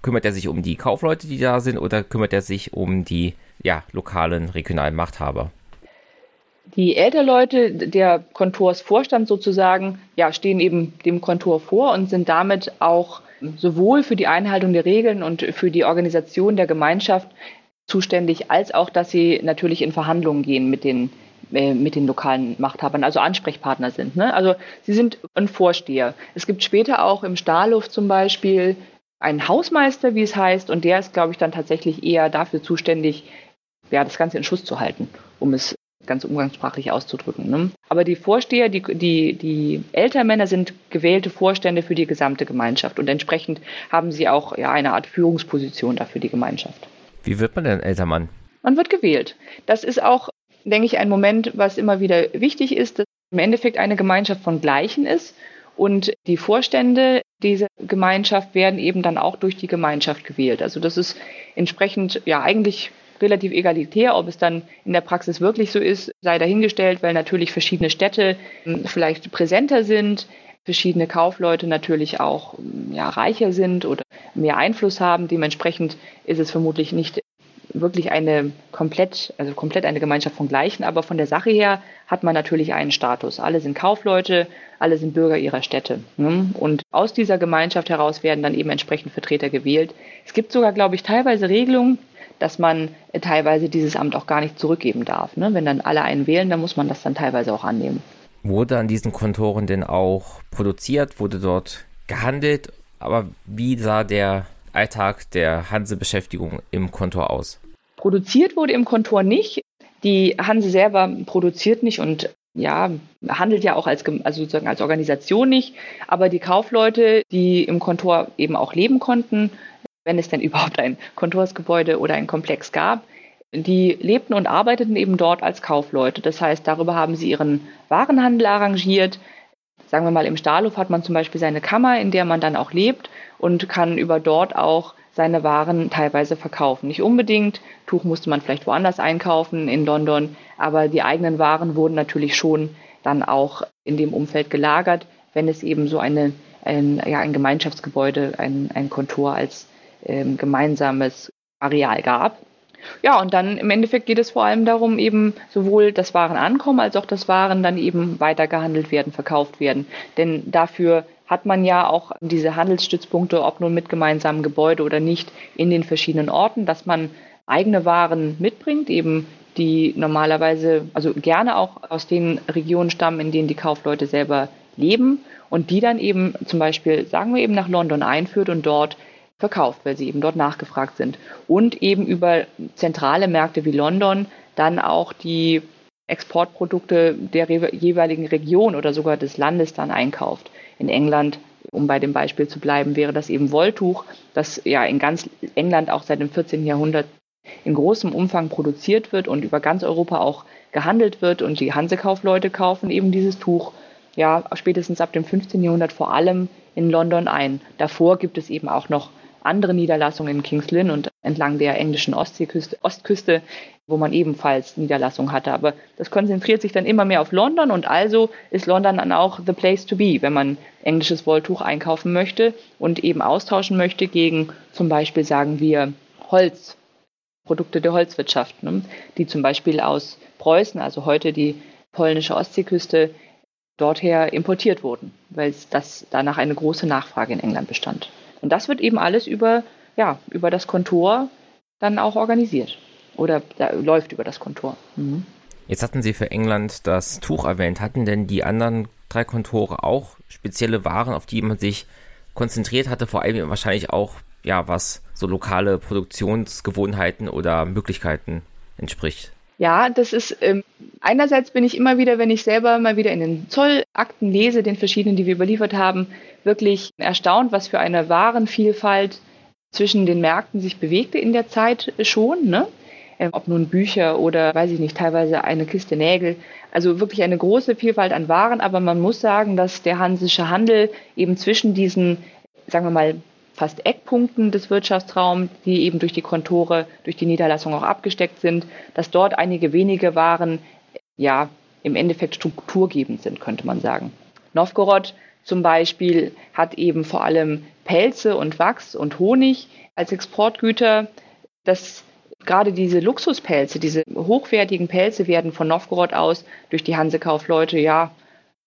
kümmert er sich um die Kaufleute, die da sind, oder kümmert er sich um die ja, lokalen, regionalen Machthaber? Die Elternleute der Kontorsvorstand sozusagen, ja, stehen eben dem Kontor vor und sind damit auch sowohl für die Einhaltung der Regeln und für die Organisation der Gemeinschaft zuständig, als auch, dass sie natürlich in Verhandlungen gehen mit den, mit den lokalen Machthabern, also Ansprechpartner sind. Ne? Also sie sind ein Vorsteher. Es gibt später auch im Stahlhof zum Beispiel einen Hausmeister, wie es heißt, und der ist, glaube ich, dann tatsächlich eher dafür zuständig, ja, das Ganze in Schuss zu halten, um es ganz umgangssprachlich auszudrücken. Ne? Aber die Vorsteher, die, die, die Elternmänner sind gewählte Vorstände für die gesamte Gemeinschaft und entsprechend haben sie auch ja, eine Art Führungsposition dafür die Gemeinschaft. Wie wird man denn Eltermann? Man wird gewählt. Das ist auch, denke ich, ein Moment, was immer wieder wichtig ist, dass im Endeffekt eine Gemeinschaft von Gleichen ist und die Vorstände dieser Gemeinschaft werden eben dann auch durch die Gemeinschaft gewählt. Also das ist entsprechend ja eigentlich relativ egalitär. Ob es dann in der Praxis wirklich so ist, sei dahingestellt, weil natürlich verschiedene Städte hm, vielleicht präsenter sind, verschiedene Kaufleute natürlich auch hm, ja, reicher sind oder mehr Einfluss haben. Dementsprechend ist es vermutlich nicht wirklich eine komplett, also komplett eine Gemeinschaft von Gleichen, aber von der Sache her hat man natürlich einen Status. Alle sind Kaufleute, alle sind Bürger ihrer Städte. Ne? Und aus dieser Gemeinschaft heraus werden dann eben entsprechend Vertreter gewählt. Es gibt sogar, glaube ich, teilweise Regelungen, dass man teilweise dieses Amt auch gar nicht zurückgeben darf. Ne? Wenn dann alle einen wählen, dann muss man das dann teilweise auch annehmen. Wurde an diesen Kontoren denn auch produziert? Wurde dort gehandelt? Aber wie sah der Alltag der Hanse-Beschäftigung im Kontor aus? Produziert wurde im Kontor nicht. Die Hanse selber produziert nicht und ja, handelt ja auch als, also sozusagen als Organisation nicht. Aber die Kaufleute, die im Kontor eben auch leben konnten, wenn es denn überhaupt ein Kontorsgebäude oder ein Komplex gab. Die lebten und arbeiteten eben dort als Kaufleute. Das heißt, darüber haben sie ihren Warenhandel arrangiert. Sagen wir mal, im Stahlhof hat man zum Beispiel seine Kammer, in der man dann auch lebt und kann über dort auch seine Waren teilweise verkaufen. Nicht unbedingt. Tuch musste man vielleicht woanders einkaufen, in London. Aber die eigenen Waren wurden natürlich schon dann auch in dem Umfeld gelagert, wenn es eben so eine, ein, ja, ein Gemeinschaftsgebäude, ein, ein Kontor als ähm, gemeinsames Areal gab. Ja, und dann im Endeffekt geht es vor allem darum, eben sowohl das Warenankommen als auch das Waren dann eben weitergehandelt werden, verkauft werden. Denn dafür hat man ja auch diese Handelsstützpunkte, ob nun mit gemeinsamen Gebäude oder nicht, in den verschiedenen Orten, dass man eigene Waren mitbringt, eben die normalerweise, also gerne auch aus den Regionen stammen, in denen die Kaufleute selber leben und die dann eben zum Beispiel, sagen wir eben, nach London einführt und dort verkauft, weil sie eben dort nachgefragt sind. Und eben über zentrale Märkte wie London dann auch die Exportprodukte der jeweiligen Region oder sogar des Landes dann einkauft. In England, um bei dem Beispiel zu bleiben, wäre das eben Wolltuch, das ja in ganz England auch seit dem 14. Jahrhundert in großem Umfang produziert wird und über ganz Europa auch gehandelt wird und die Hansekaufleute kaufen eben dieses Tuch ja spätestens ab dem 15. Jahrhundert vor allem in London ein. Davor gibt es eben auch noch andere Niederlassungen in Kings Lynn und entlang der englischen Ostseeküste, Ostküste, wo man ebenfalls Niederlassungen hatte. Aber das konzentriert sich dann immer mehr auf London und also ist London dann auch the place to be, wenn man englisches Wolltuch einkaufen möchte und eben austauschen möchte gegen zum Beispiel, sagen wir, Holz, Produkte der Holzwirtschaft, ne, die zum Beispiel aus Preußen, also heute die polnische Ostseeküste, dorther importiert wurden, weil das danach eine große Nachfrage in England bestand. Und das wird eben alles über, ja, über das Kontor dann auch organisiert oder läuft über das Kontor. Mhm. Jetzt hatten Sie für England das Tuch erwähnt. Hatten denn die anderen drei Kontore auch spezielle Waren, auf die man sich konzentriert hatte, vor allem wahrscheinlich auch, ja, was so lokale Produktionsgewohnheiten oder Möglichkeiten entspricht? Ja, das ist ähm, einerseits bin ich immer wieder, wenn ich selber mal wieder in den Zollakten lese, den verschiedenen, die wir überliefert haben, wirklich erstaunt, was für eine Warenvielfalt zwischen den Märkten sich bewegte in der Zeit schon. Ne? Ähm, ob nun Bücher oder, weiß ich nicht, teilweise eine Kiste Nägel. Also wirklich eine große Vielfalt an Waren, aber man muss sagen, dass der hansische Handel eben zwischen diesen, sagen wir mal, fast Eckpunkten des Wirtschaftsraums, die eben durch die Kontore, durch die Niederlassung auch abgesteckt sind, dass dort einige wenige Waren, ja, im Endeffekt strukturgebend sind, könnte man sagen. Novgorod zum Beispiel hat eben vor allem Pelze und Wachs und Honig als Exportgüter. Das gerade diese Luxuspelze, diese hochwertigen Pelze werden von Novgorod aus durch die Hansekaufleute ja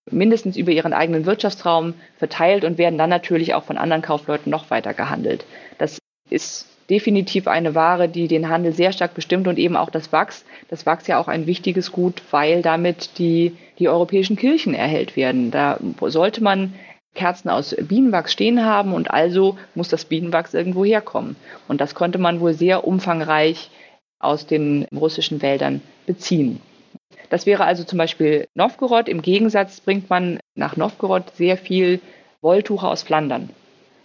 mindestens über ihren eigenen Wirtschaftsraum verteilt und werden dann natürlich auch von anderen Kaufleuten noch weiter gehandelt. Das ist definitiv eine Ware, die den Handel sehr stark bestimmt und eben auch das Wachs. Das Wachs ja auch ein wichtiges Gut, weil damit die, die europäischen Kirchen erhellt werden. Da sollte man Kerzen aus Bienenwachs stehen haben und also muss das Bienenwachs irgendwo herkommen. Und das konnte man wohl sehr umfangreich aus den russischen Wäldern beziehen. Das wäre also zum Beispiel Novgorod. Im Gegensatz bringt man nach Novgorod sehr viel Wolltuch aus Flandern.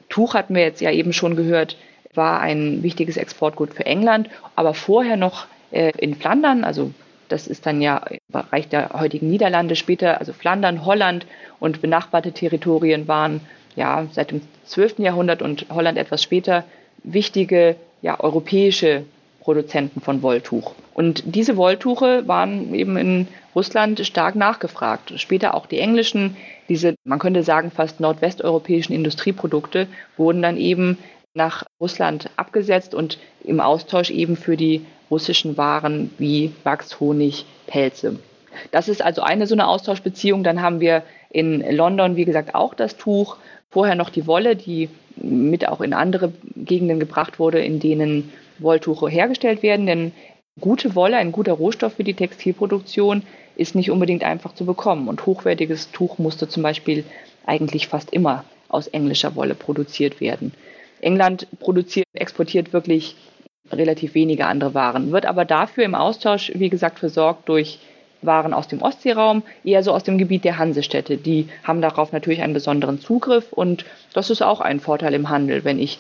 Tuch hatten wir jetzt ja eben schon gehört, war ein wichtiges Exportgut für England, aber vorher noch äh, in Flandern, also das ist dann ja im Bereich der heutigen Niederlande später, also Flandern, Holland und benachbarte Territorien waren ja seit dem 12. Jahrhundert und Holland etwas später wichtige ja, europäische Produzenten von Wolltuch. Und diese Wolltuche waren eben in Russland stark nachgefragt. Später auch die englischen, diese, man könnte sagen, fast nordwesteuropäischen Industrieprodukte wurden dann eben nach Russland abgesetzt und im Austausch eben für die russischen Waren wie Wachs, Honig, Pelze. Das ist also eine so eine Austauschbeziehung. Dann haben wir in London, wie gesagt, auch das Tuch. Vorher noch die Wolle, die mit auch in andere Gegenden gebracht wurde, in denen Wolltuche hergestellt werden. Denn gute Wolle, ein guter Rohstoff für die Textilproduktion, ist nicht unbedingt einfach zu bekommen. Und hochwertiges Tuch musste zum Beispiel eigentlich fast immer aus englischer Wolle produziert werden. England produziert, exportiert wirklich relativ wenige andere Waren, wird aber dafür im Austausch, wie gesagt, versorgt durch waren aus dem Ostseeraum, eher so aus dem Gebiet der Hansestädte. Die haben darauf natürlich einen besonderen Zugriff und das ist auch ein Vorteil im Handel, wenn ich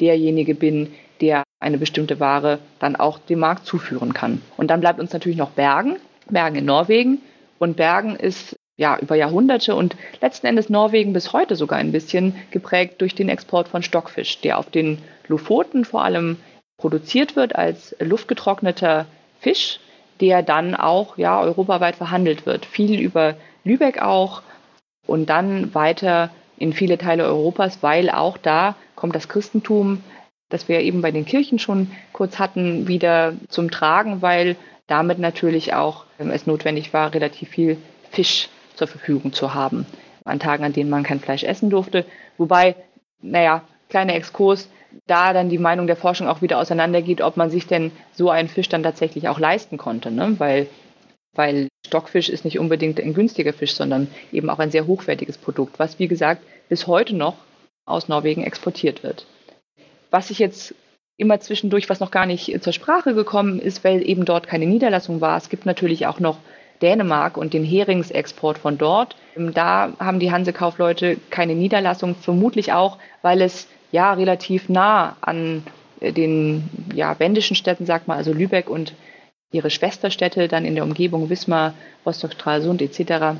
derjenige bin, der eine bestimmte Ware dann auch dem Markt zuführen kann. Und dann bleibt uns natürlich noch Bergen, Bergen in Norwegen. Und Bergen ist ja über Jahrhunderte und letzten Endes Norwegen bis heute sogar ein bisschen geprägt durch den Export von Stockfisch, der auf den Lofoten vor allem produziert wird als luftgetrockneter Fisch der dann auch ja europaweit verhandelt wird. Viel über Lübeck auch und dann weiter in viele Teile Europas, weil auch da kommt das Christentum, das wir eben bei den Kirchen schon kurz hatten, wieder zum Tragen, weil damit natürlich auch ähm, es notwendig war, relativ viel Fisch zur Verfügung zu haben an Tagen, an denen man kein Fleisch essen durfte. Wobei, naja, kleiner Exkurs, da dann die Meinung der Forschung auch wieder auseinandergeht, ob man sich denn so einen Fisch dann tatsächlich auch leisten konnte, ne? weil, weil Stockfisch ist nicht unbedingt ein günstiger Fisch, sondern eben auch ein sehr hochwertiges Produkt, was wie gesagt bis heute noch aus Norwegen exportiert wird. Was ich jetzt immer zwischendurch, was noch gar nicht zur Sprache gekommen ist, weil eben dort keine Niederlassung war. Es gibt natürlich auch noch Dänemark und den Heringsexport von dort. Da haben die Hansekaufleute keine Niederlassung, vermutlich auch, weil es ja relativ nah an äh, den ja, wendischen Städten, sagt man, also Lübeck und ihre Schwesterstädte dann in der Umgebung Wismar, Rostock, Stralsund etc.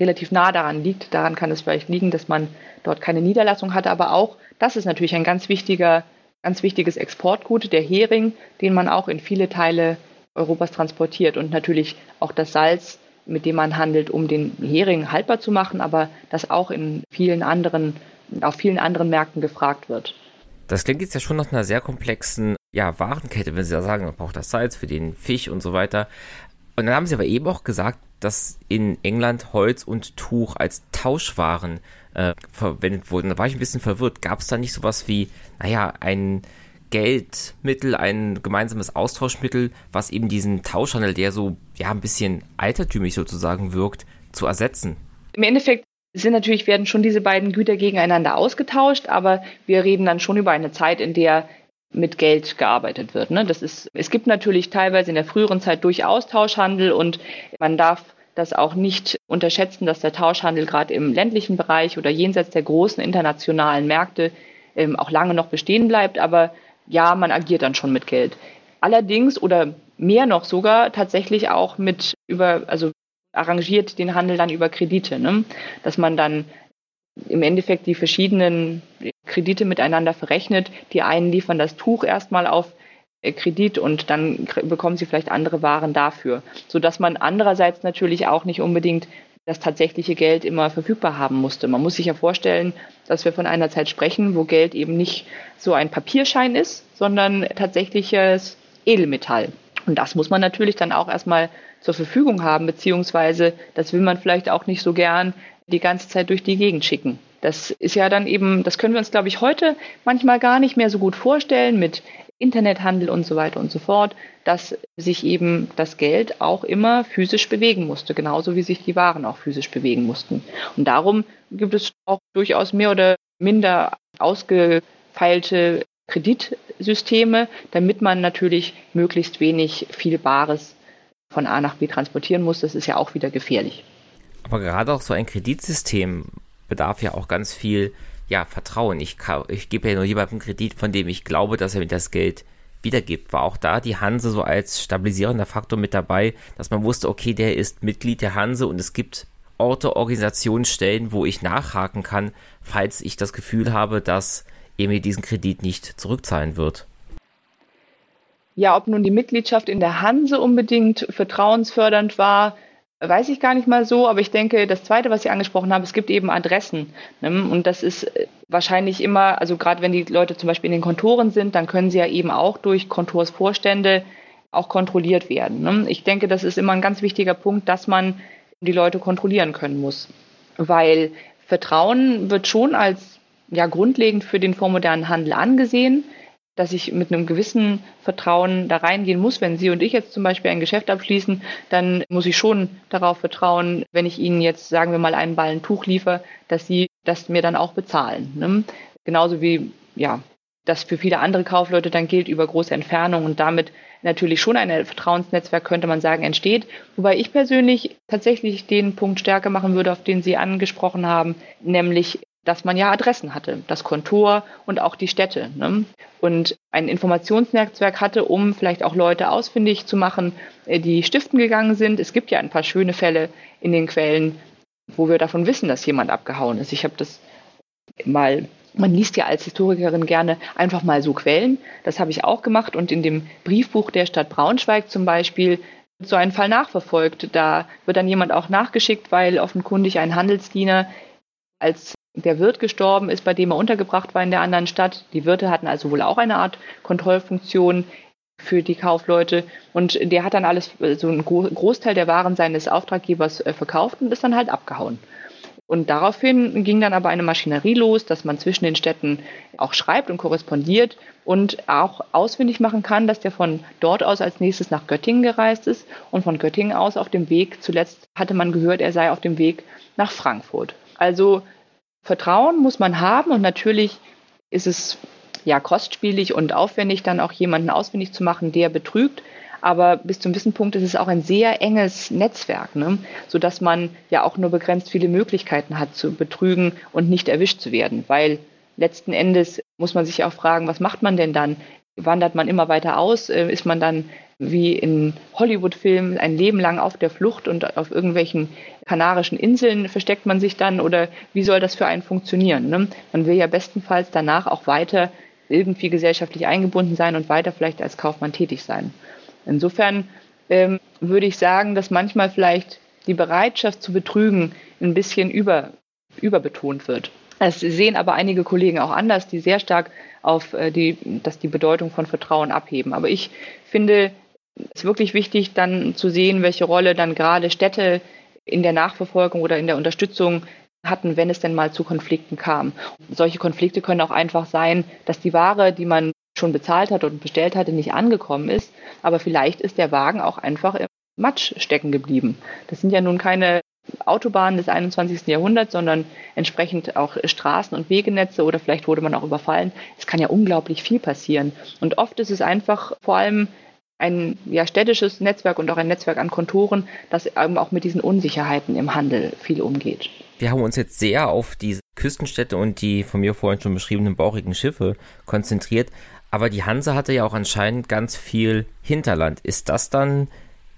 relativ nah daran liegt. Daran kann es vielleicht liegen, dass man dort keine Niederlassung hatte, aber auch das ist natürlich ein ganz wichtiger, ganz wichtiges Exportgut, der Hering, den man auch in viele Teile Europas transportiert und natürlich auch das Salz, mit dem man handelt, um den Hering haltbar zu machen, aber das auch in vielen anderen, auf vielen anderen Märkten gefragt wird. Das klingt jetzt ja schon nach einer sehr komplexen ja, Warenkette, wenn Sie da sagen, man braucht das Salz für den Fisch und so weiter. Und dann haben Sie aber eben auch gesagt, dass in England Holz und Tuch als Tauschwaren äh, verwendet wurden. Da war ich ein bisschen verwirrt. Gab es da nicht sowas wie, naja, ein Geldmittel, ein gemeinsames Austauschmittel, was eben diesen Tauschhandel, der so ja ein bisschen altertümlich sozusagen wirkt, zu ersetzen? Im Endeffekt sind natürlich, werden schon diese beiden Güter gegeneinander ausgetauscht, aber wir reden dann schon über eine Zeit, in der mit Geld gearbeitet wird. Ne? Das ist, es gibt natürlich teilweise in der früheren Zeit durchaus Tauschhandel und man darf das auch nicht unterschätzen, dass der Tauschhandel gerade im ländlichen Bereich oder jenseits der großen internationalen Märkte ähm, auch lange noch bestehen bleibt. Aber ja, man agiert dann schon mit Geld. Allerdings oder mehr noch sogar tatsächlich auch mit über, also arrangiert den Handel dann über Kredite, ne? dass man dann im Endeffekt die verschiedenen Kredite miteinander verrechnet. Die einen liefern das Tuch erstmal auf äh, Kredit und dann bekommen sie vielleicht andere Waren dafür, sodass man andererseits natürlich auch nicht unbedingt das tatsächliche Geld immer verfügbar haben musste. Man muss sich ja vorstellen, dass wir von einer Zeit sprechen, wo Geld eben nicht so ein Papierschein ist, sondern tatsächliches Edelmetall. Und das muss man natürlich dann auch erstmal zur Verfügung haben, beziehungsweise das will man vielleicht auch nicht so gern die ganze Zeit durch die Gegend schicken. Das ist ja dann eben, das können wir uns, glaube ich, heute manchmal gar nicht mehr so gut vorstellen mit Internethandel und so weiter und so fort, dass sich eben das Geld auch immer physisch bewegen musste, genauso wie sich die Waren auch physisch bewegen mussten. Und darum gibt es auch durchaus mehr oder minder ausgefeilte Kreditsysteme, damit man natürlich möglichst wenig viel Bares von A nach B transportieren muss. Das ist ja auch wieder gefährlich. Aber gerade auch so ein Kreditsystem bedarf ja auch ganz viel ja, Vertrauen. Ich, ich gebe ja nur jemandem Kredit, von dem ich glaube, dass er mir das Geld wiedergibt. War auch da die Hanse so als stabilisierender Faktor mit dabei, dass man wusste, okay, der ist Mitglied der Hanse und es gibt Orte, Organisationen, Stellen, wo ich nachhaken kann, falls ich das Gefühl habe, dass er mir diesen Kredit nicht zurückzahlen wird. Ja, ob nun die Mitgliedschaft in der Hanse unbedingt vertrauensfördernd war, weiß ich gar nicht mal so, aber ich denke, das Zweite, was Sie angesprochen haben, es gibt eben Adressen. Ne? Und das ist äh, wahrscheinlich immer, also gerade wenn die Leute zum Beispiel in den Kontoren sind, dann können sie ja eben auch durch Kontorsvorstände auch kontrolliert werden. Ne? Ich denke, das ist immer ein ganz wichtiger Punkt, dass man die Leute kontrollieren können muss. Weil Vertrauen wird schon als ja grundlegend für den vormodernen Handel angesehen dass ich mit einem gewissen Vertrauen da reingehen muss. Wenn Sie und ich jetzt zum Beispiel ein Geschäft abschließen, dann muss ich schon darauf vertrauen, wenn ich Ihnen jetzt, sagen wir mal, einen Ballen Tuch liefere, dass Sie das mir dann auch bezahlen. Ne? Genauso wie, ja, das für viele andere Kaufleute dann gilt über große Entfernungen und damit natürlich schon ein Vertrauensnetzwerk, könnte man sagen, entsteht. Wobei ich persönlich tatsächlich den Punkt stärker machen würde, auf den Sie angesprochen haben, nämlich dass man ja Adressen hatte, das Kontor und auch die Städte. Ne? Und ein Informationsnetzwerk hatte, um vielleicht auch Leute ausfindig zu machen, äh, die stiften gegangen sind. Es gibt ja ein paar schöne Fälle in den Quellen, wo wir davon wissen, dass jemand abgehauen ist. Ich habe das mal, man liest ja als Historikerin gerne einfach mal so Quellen. Das habe ich auch gemacht und in dem Briefbuch der Stadt Braunschweig zum Beispiel so einen Fall nachverfolgt. Da wird dann jemand auch nachgeschickt, weil offenkundig ein Handelsdiener als der Wirt gestorben ist, bei dem er untergebracht war in der anderen Stadt. Die Wirte hatten also wohl auch eine Art Kontrollfunktion für die Kaufleute. Und der hat dann alles, so einen Großteil der Waren seines Auftraggebers äh, verkauft und ist dann halt abgehauen. Und daraufhin ging dann aber eine Maschinerie los, dass man zwischen den Städten auch schreibt und korrespondiert und auch ausfindig machen kann, dass der von dort aus als nächstes nach Göttingen gereist ist und von Göttingen aus auf dem Weg, zuletzt hatte man gehört, er sei auf dem Weg nach Frankfurt. Also Vertrauen muss man haben und natürlich ist es ja kostspielig und aufwendig, dann auch jemanden ausfindig zu machen, der betrügt. aber bis zum gewissen Punkt ist es auch ein sehr enges Netzwerk, ne? sodass man ja auch nur begrenzt viele Möglichkeiten hat zu betrügen und nicht erwischt zu werden, weil letzten Endes muss man sich auch fragen, was macht man denn dann? Wandert man immer weiter aus? Äh, ist man dann wie in Hollywood-Filmen ein Leben lang auf der Flucht und auf irgendwelchen kanarischen Inseln versteckt man sich dann oder wie soll das für einen funktionieren? Ne? Man will ja bestenfalls danach auch weiter irgendwie gesellschaftlich eingebunden sein und weiter vielleicht als Kaufmann tätig sein. Insofern ähm, würde ich sagen, dass manchmal vielleicht die Bereitschaft zu betrügen ein bisschen über, überbetont wird. Das sehen aber einige Kollegen auch anders, die sehr stark auf äh, die, dass die Bedeutung von Vertrauen abheben. Aber ich finde es wirklich wichtig, dann zu sehen, welche Rolle dann gerade Städte in der Nachverfolgung oder in der Unterstützung hatten, wenn es denn mal zu Konflikten kam. Solche Konflikte können auch einfach sein, dass die Ware, die man schon bezahlt hat und bestellt hatte, nicht angekommen ist. Aber vielleicht ist der Wagen auch einfach im Matsch stecken geblieben. Das sind ja nun keine Autobahnen des 21. Jahrhunderts, sondern entsprechend auch Straßen- und Wegenetze oder vielleicht wurde man auch überfallen. Es kann ja unglaublich viel passieren. Und oft ist es einfach vor allem ein ja, städtisches Netzwerk und auch ein Netzwerk an Kontoren, das eben auch mit diesen Unsicherheiten im Handel viel umgeht. Wir haben uns jetzt sehr auf diese Küstenstädte und die von mir vorhin schon beschriebenen bauchigen Schiffe konzentriert, aber die Hanse hatte ja auch anscheinend ganz viel Hinterland. Ist das dann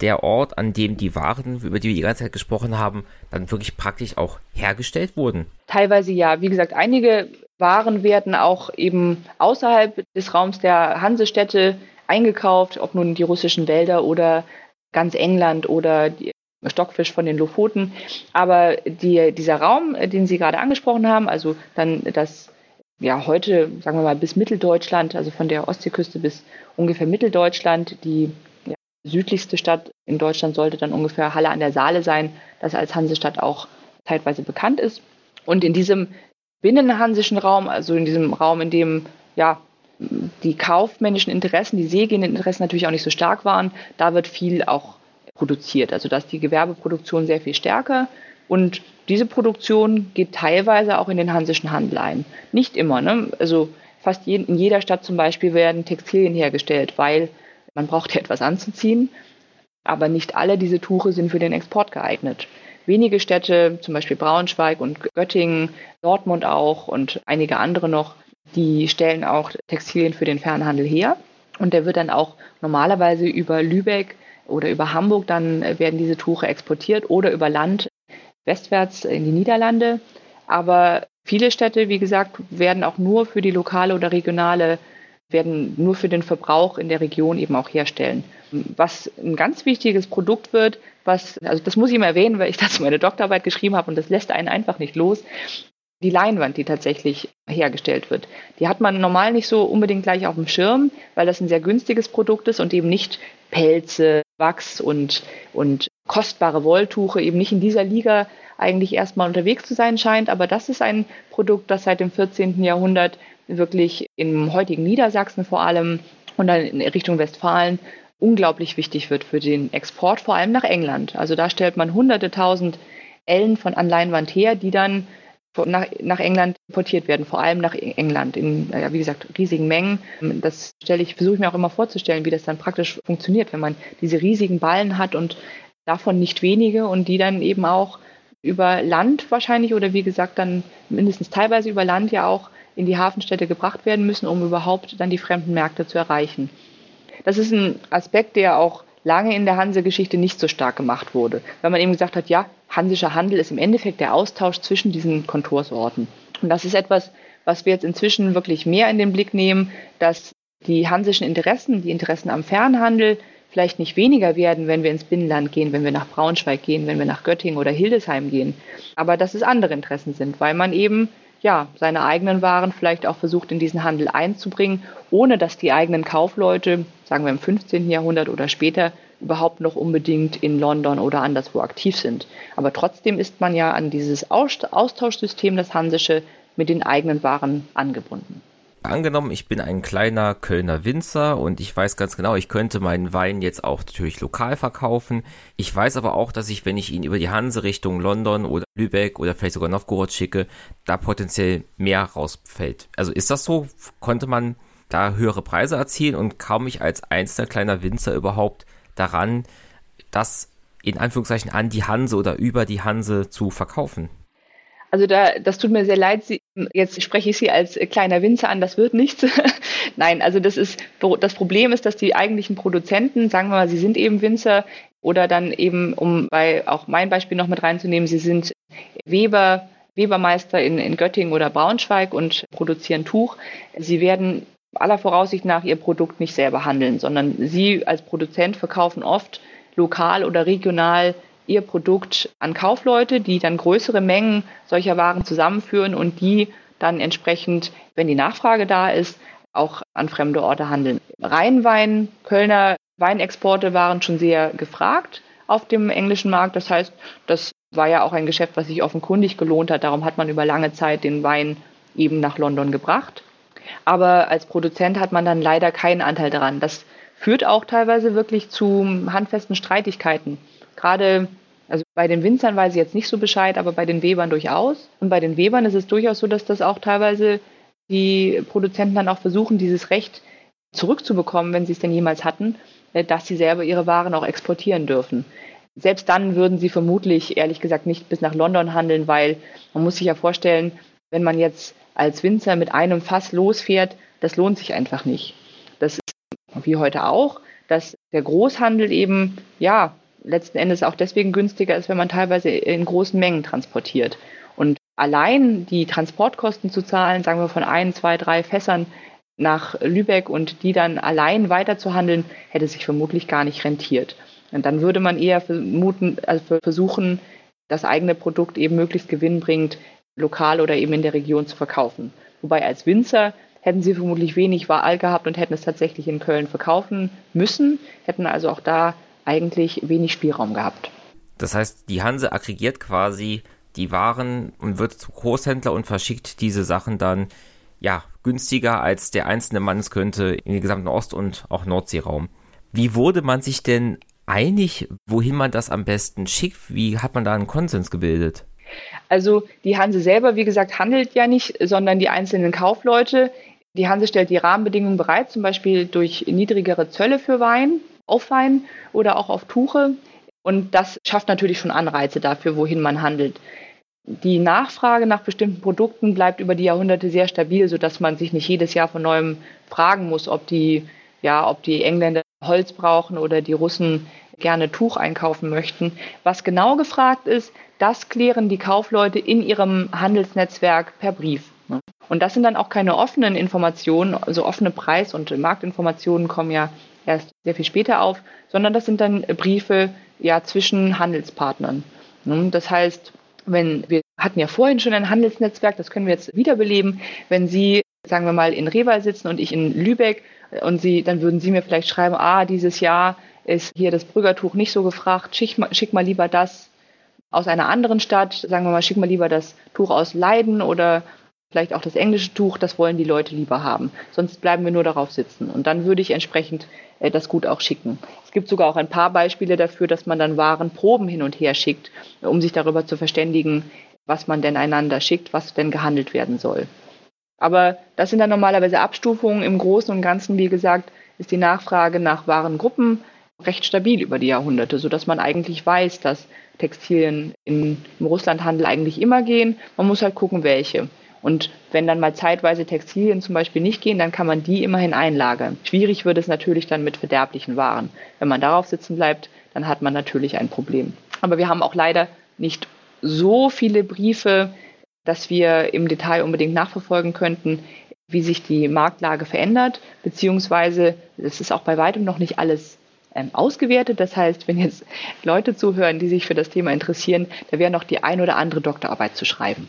der Ort, an dem die Waren, über die wir die ganze Zeit gesprochen haben, dann wirklich praktisch auch hergestellt wurden? Teilweise ja. Wie gesagt, einige Waren werden auch eben außerhalb des Raums der Hansestädte eingekauft, ob nun die russischen Wälder oder ganz England oder die Stockfisch von den Lofoten. Aber die, dieser Raum, den Sie gerade angesprochen haben, also dann das, ja, heute, sagen wir mal, bis Mitteldeutschland, also von der Ostseeküste bis ungefähr Mitteldeutschland, die südlichste Stadt in Deutschland sollte dann ungefähr Halle an der Saale sein, das als Hansestadt auch zeitweise bekannt ist. Und in diesem binnenhansischen Raum, also in diesem Raum, in dem ja die kaufmännischen Interessen, die seegehenden Interessen natürlich auch nicht so stark waren, da wird viel auch produziert. Also da ist die Gewerbeproduktion sehr viel stärker und diese Produktion geht teilweise auch in den hansischen Handel ein. Nicht immer, ne? Also fast in jeder Stadt zum Beispiel werden Textilien hergestellt, weil man braucht ja etwas anzuziehen, aber nicht alle diese Tuche sind für den Export geeignet. Wenige Städte, zum Beispiel Braunschweig und Göttingen, Dortmund auch und einige andere noch, die stellen auch Textilien für den Fernhandel her. Und der wird dann auch normalerweise über Lübeck oder über Hamburg, dann werden diese Tuche exportiert oder über Land westwärts in die Niederlande. Aber viele Städte, wie gesagt, werden auch nur für die lokale oder regionale, werden nur für den Verbrauch in der Region eben auch herstellen. Was ein ganz wichtiges Produkt wird, was, also das muss ich immer erwähnen, weil ich dazu meine Doktorarbeit geschrieben habe und das lässt einen einfach nicht los, die Leinwand, die tatsächlich hergestellt wird. Die hat man normal nicht so unbedingt gleich auf dem Schirm, weil das ein sehr günstiges Produkt ist und eben nicht Pelze, Wachs und, und kostbare Wolltuche eben nicht in dieser Liga eigentlich erstmal unterwegs zu sein scheint. Aber das ist ein Produkt, das seit dem 14. Jahrhundert wirklich im heutigen Niedersachsen vor allem und dann in Richtung Westfalen unglaublich wichtig wird für den Export, vor allem nach England. Also da stellt man hunderte tausend Ellen von an Leinwand her, die dann nach, nach England importiert werden, vor allem nach England in, ja, wie gesagt, riesigen Mengen. Das stelle ich, versuche ich mir auch immer vorzustellen, wie das dann praktisch funktioniert, wenn man diese riesigen Ballen hat und davon nicht wenige und die dann eben auch über Land wahrscheinlich oder wie gesagt dann mindestens teilweise über Land ja auch in die Hafenstädte gebracht werden müssen, um überhaupt dann die fremden Märkte zu erreichen. Das ist ein Aspekt, der auch lange in der Hanse-Geschichte nicht so stark gemacht wurde, weil man eben gesagt hat, ja, hansischer Handel ist im Endeffekt der Austausch zwischen diesen Kontorsorten. Und das ist etwas, was wir jetzt inzwischen wirklich mehr in den Blick nehmen, dass die hansischen Interessen, die Interessen am Fernhandel vielleicht nicht weniger werden, wenn wir ins Binnenland gehen, wenn wir nach Braunschweig gehen, wenn wir nach Göttingen oder Hildesheim gehen, aber dass es andere Interessen sind, weil man eben ja, seine eigenen Waren vielleicht auch versucht, in diesen Handel einzubringen, ohne dass die eigenen Kaufleute, sagen wir im 15. Jahrhundert oder später, überhaupt noch unbedingt in London oder anderswo aktiv sind. Aber trotzdem ist man ja an dieses Austauschsystem, das Hansische, mit den eigenen Waren angebunden. Angenommen, ich bin ein kleiner Kölner Winzer und ich weiß ganz genau, ich könnte meinen Wein jetzt auch natürlich lokal verkaufen. Ich weiß aber auch, dass ich, wenn ich ihn über die Hanse Richtung London oder Lübeck oder vielleicht sogar Novgorod schicke, da potenziell mehr rausfällt. Also ist das so? Konnte man da höhere Preise erzielen und kaum ich als einzelner kleiner Winzer überhaupt daran, das in Anführungszeichen an die Hanse oder über die Hanse zu verkaufen. Also da, das tut mir sehr leid. Sie, jetzt spreche ich Sie als kleiner Winzer an. Das wird nichts. Nein, also das ist das Problem ist, dass die eigentlichen Produzenten, sagen wir mal, sie sind eben Winzer oder dann eben, um bei auch mein Beispiel noch mit reinzunehmen, sie sind Weber, Webermeister in, in Göttingen oder Braunschweig und produzieren Tuch. Sie werden aller Voraussicht nach ihr Produkt nicht selber handeln, sondern sie als Produzent verkaufen oft lokal oder regional ihr Produkt an Kaufleute, die dann größere Mengen solcher Waren zusammenführen und die dann entsprechend, wenn die Nachfrage da ist, auch an fremde Orte handeln. Rheinwein, Kölner Weinexporte waren schon sehr gefragt auf dem englischen Markt. Das heißt, das war ja auch ein Geschäft, was sich offenkundig gelohnt hat. Darum hat man über lange Zeit den Wein eben nach London gebracht. Aber als Produzent hat man dann leider keinen Anteil daran. Das führt auch teilweise wirklich zu handfesten Streitigkeiten. Gerade also bei den Winzern weiß ich jetzt nicht so Bescheid, aber bei den Webern durchaus. Und bei den Webern ist es durchaus so, dass das auch teilweise die Produzenten dann auch versuchen, dieses Recht zurückzubekommen, wenn sie es denn jemals hatten, äh, dass sie selber ihre Waren auch exportieren dürfen. Selbst dann würden sie vermutlich, ehrlich gesagt, nicht bis nach London handeln, weil man muss sich ja vorstellen, wenn man jetzt als Winzer mit einem Fass losfährt, das lohnt sich einfach nicht. Das ist wie heute auch, dass der Großhandel eben, ja, letzten Endes auch deswegen günstiger ist, wenn man teilweise in großen Mengen transportiert. Und allein die Transportkosten zu zahlen, sagen wir von ein, zwei, drei Fässern nach Lübeck und die dann allein weiterzuhandeln, hätte sich vermutlich gar nicht rentiert. Und dann würde man eher vermuten, also versuchen, das eigene Produkt eben möglichst gewinnbringend lokal oder eben in der Region zu verkaufen. Wobei als Winzer hätten sie vermutlich wenig Wahl gehabt und hätten es tatsächlich in Köln verkaufen müssen, hätten also auch da eigentlich wenig Spielraum gehabt. Das heißt, die Hanse aggregiert quasi die Waren und wird zu Großhändler und verschickt diese Sachen dann ja günstiger als der einzelne Mann es könnte in den gesamten Ost- und auch Nordseeraum. Wie wurde man sich denn einig, wohin man das am besten schickt? Wie hat man da einen Konsens gebildet? Also die Hanse selber, wie gesagt, handelt ja nicht, sondern die einzelnen Kaufleute. Die Hanse stellt die Rahmenbedingungen bereit, zum Beispiel durch niedrigere Zölle für Wein, auf Wein oder auch auf Tuche. Und das schafft natürlich schon Anreize dafür, wohin man handelt. Die Nachfrage nach bestimmten Produkten bleibt über die Jahrhunderte sehr stabil, sodass man sich nicht jedes Jahr von neuem fragen muss, ob die, ja, ob die Engländer Holz brauchen oder die Russen gerne Tuch einkaufen möchten. Was genau gefragt ist, das klären die Kaufleute in ihrem Handelsnetzwerk per Brief. Und das sind dann auch keine offenen Informationen, also offene Preis- und Marktinformationen kommen ja erst sehr viel später auf, sondern das sind dann Briefe ja zwischen Handelspartnern. Das heißt, wenn wir hatten ja vorhin schon ein Handelsnetzwerk, das können wir jetzt wiederbeleben. Wenn Sie, sagen wir mal, in Rewal sitzen und ich in Lübeck und Sie, dann würden Sie mir vielleicht schreiben, ah, dieses Jahr ist hier das Brüggertuch nicht so gefragt, schick mal, schick mal lieber das aus einer anderen Stadt, sagen wir mal, schick mal lieber das Tuch aus Leiden oder vielleicht auch das englische Tuch, das wollen die Leute lieber haben. Sonst bleiben wir nur darauf sitzen. Und dann würde ich entsprechend äh, das gut auch schicken. Es gibt sogar auch ein paar Beispiele dafür, dass man dann Warenproben hin und her schickt, um sich darüber zu verständigen, was man denn einander schickt, was denn gehandelt werden soll. Aber das sind dann normalerweise Abstufungen. Im Großen und Ganzen, wie gesagt, ist die Nachfrage nach Warengruppen recht stabil über die Jahrhunderte, sodass man eigentlich weiß, dass Textilien in, im Russlandhandel eigentlich immer gehen. Man muss halt gucken, welche. Und wenn dann mal zeitweise Textilien zum Beispiel nicht gehen, dann kann man die immerhin einlagern. Schwierig wird es natürlich dann mit verderblichen Waren. Wenn man darauf sitzen bleibt, dann hat man natürlich ein Problem. Aber wir haben auch leider nicht so viele Briefe, dass wir im Detail unbedingt nachverfolgen könnten, wie sich die Marktlage verändert, beziehungsweise es ist auch bei weitem noch nicht alles ähm, ausgewertet. Das heißt, wenn jetzt Leute zuhören, die sich für das Thema interessieren, da wäre noch die ein oder andere Doktorarbeit zu schreiben.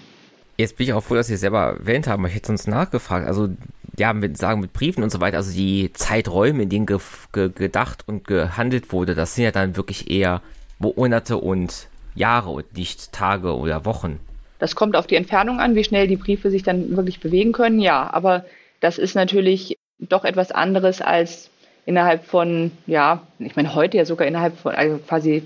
Jetzt bin ich auch froh, dass Sie es selber erwähnt haben. Ich hätte uns nachgefragt. Also, ja, mit, sagen mit Briefen und so weiter, also die Zeiträume, in denen ge, ge, gedacht und gehandelt wurde, das sind ja dann wirklich eher Monate und Jahre und nicht Tage oder Wochen. Das kommt auf die Entfernung an, wie schnell die Briefe sich dann wirklich bewegen können, ja. Aber das ist natürlich doch etwas anderes als innerhalb von, ja, ich meine heute ja sogar innerhalb von, also quasi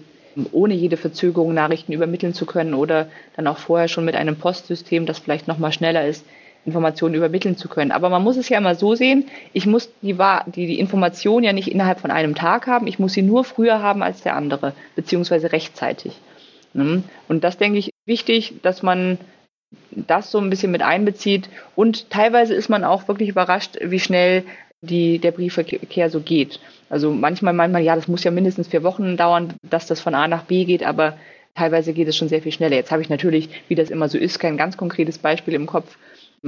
ohne jede Verzögerung Nachrichten übermitteln zu können oder dann auch vorher schon mit einem Postsystem, das vielleicht nochmal schneller ist, Informationen übermitteln zu können. Aber man muss es ja immer so sehen, ich muss die, die, die Information ja nicht innerhalb von einem Tag haben, ich muss sie nur früher haben als der andere, beziehungsweise rechtzeitig. Ne? Und das denke ich wichtig, dass man das so ein bisschen mit einbezieht. Und teilweise ist man auch wirklich überrascht, wie schnell die, der Briefverkehr so geht. Also manchmal meint man, ja, das muss ja mindestens vier Wochen dauern, dass das von A nach B geht, aber teilweise geht es schon sehr viel schneller. Jetzt habe ich natürlich, wie das immer so ist, kein ganz konkretes Beispiel im Kopf.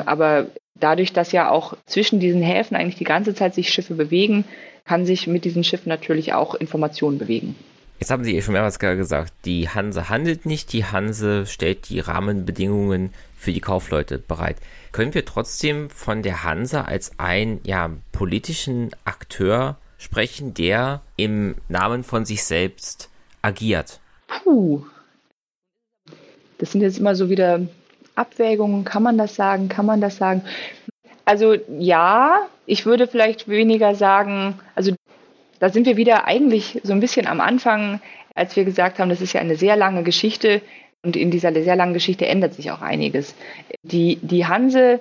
Aber dadurch, dass ja auch zwischen diesen Häfen eigentlich die ganze Zeit sich Schiffe bewegen, kann sich mit diesen Schiffen natürlich auch Informationen bewegen. Jetzt haben Sie eh schon mehrmals gesagt, die Hanse handelt nicht, die Hanse stellt die Rahmenbedingungen für die Kaufleute bereit. Können wir trotzdem von der Hanse als einen ja, politischen Akteur sprechen, der im Namen von sich selbst agiert? Puh. Das sind jetzt immer so wieder Abwägungen. Kann man das sagen? Kann man das sagen? Also ja, ich würde vielleicht weniger sagen, also da sind wir wieder eigentlich so ein bisschen am Anfang, als wir gesagt haben, das ist ja eine sehr lange Geschichte und in dieser sehr langen Geschichte ändert sich auch einiges. Die, die Hanse,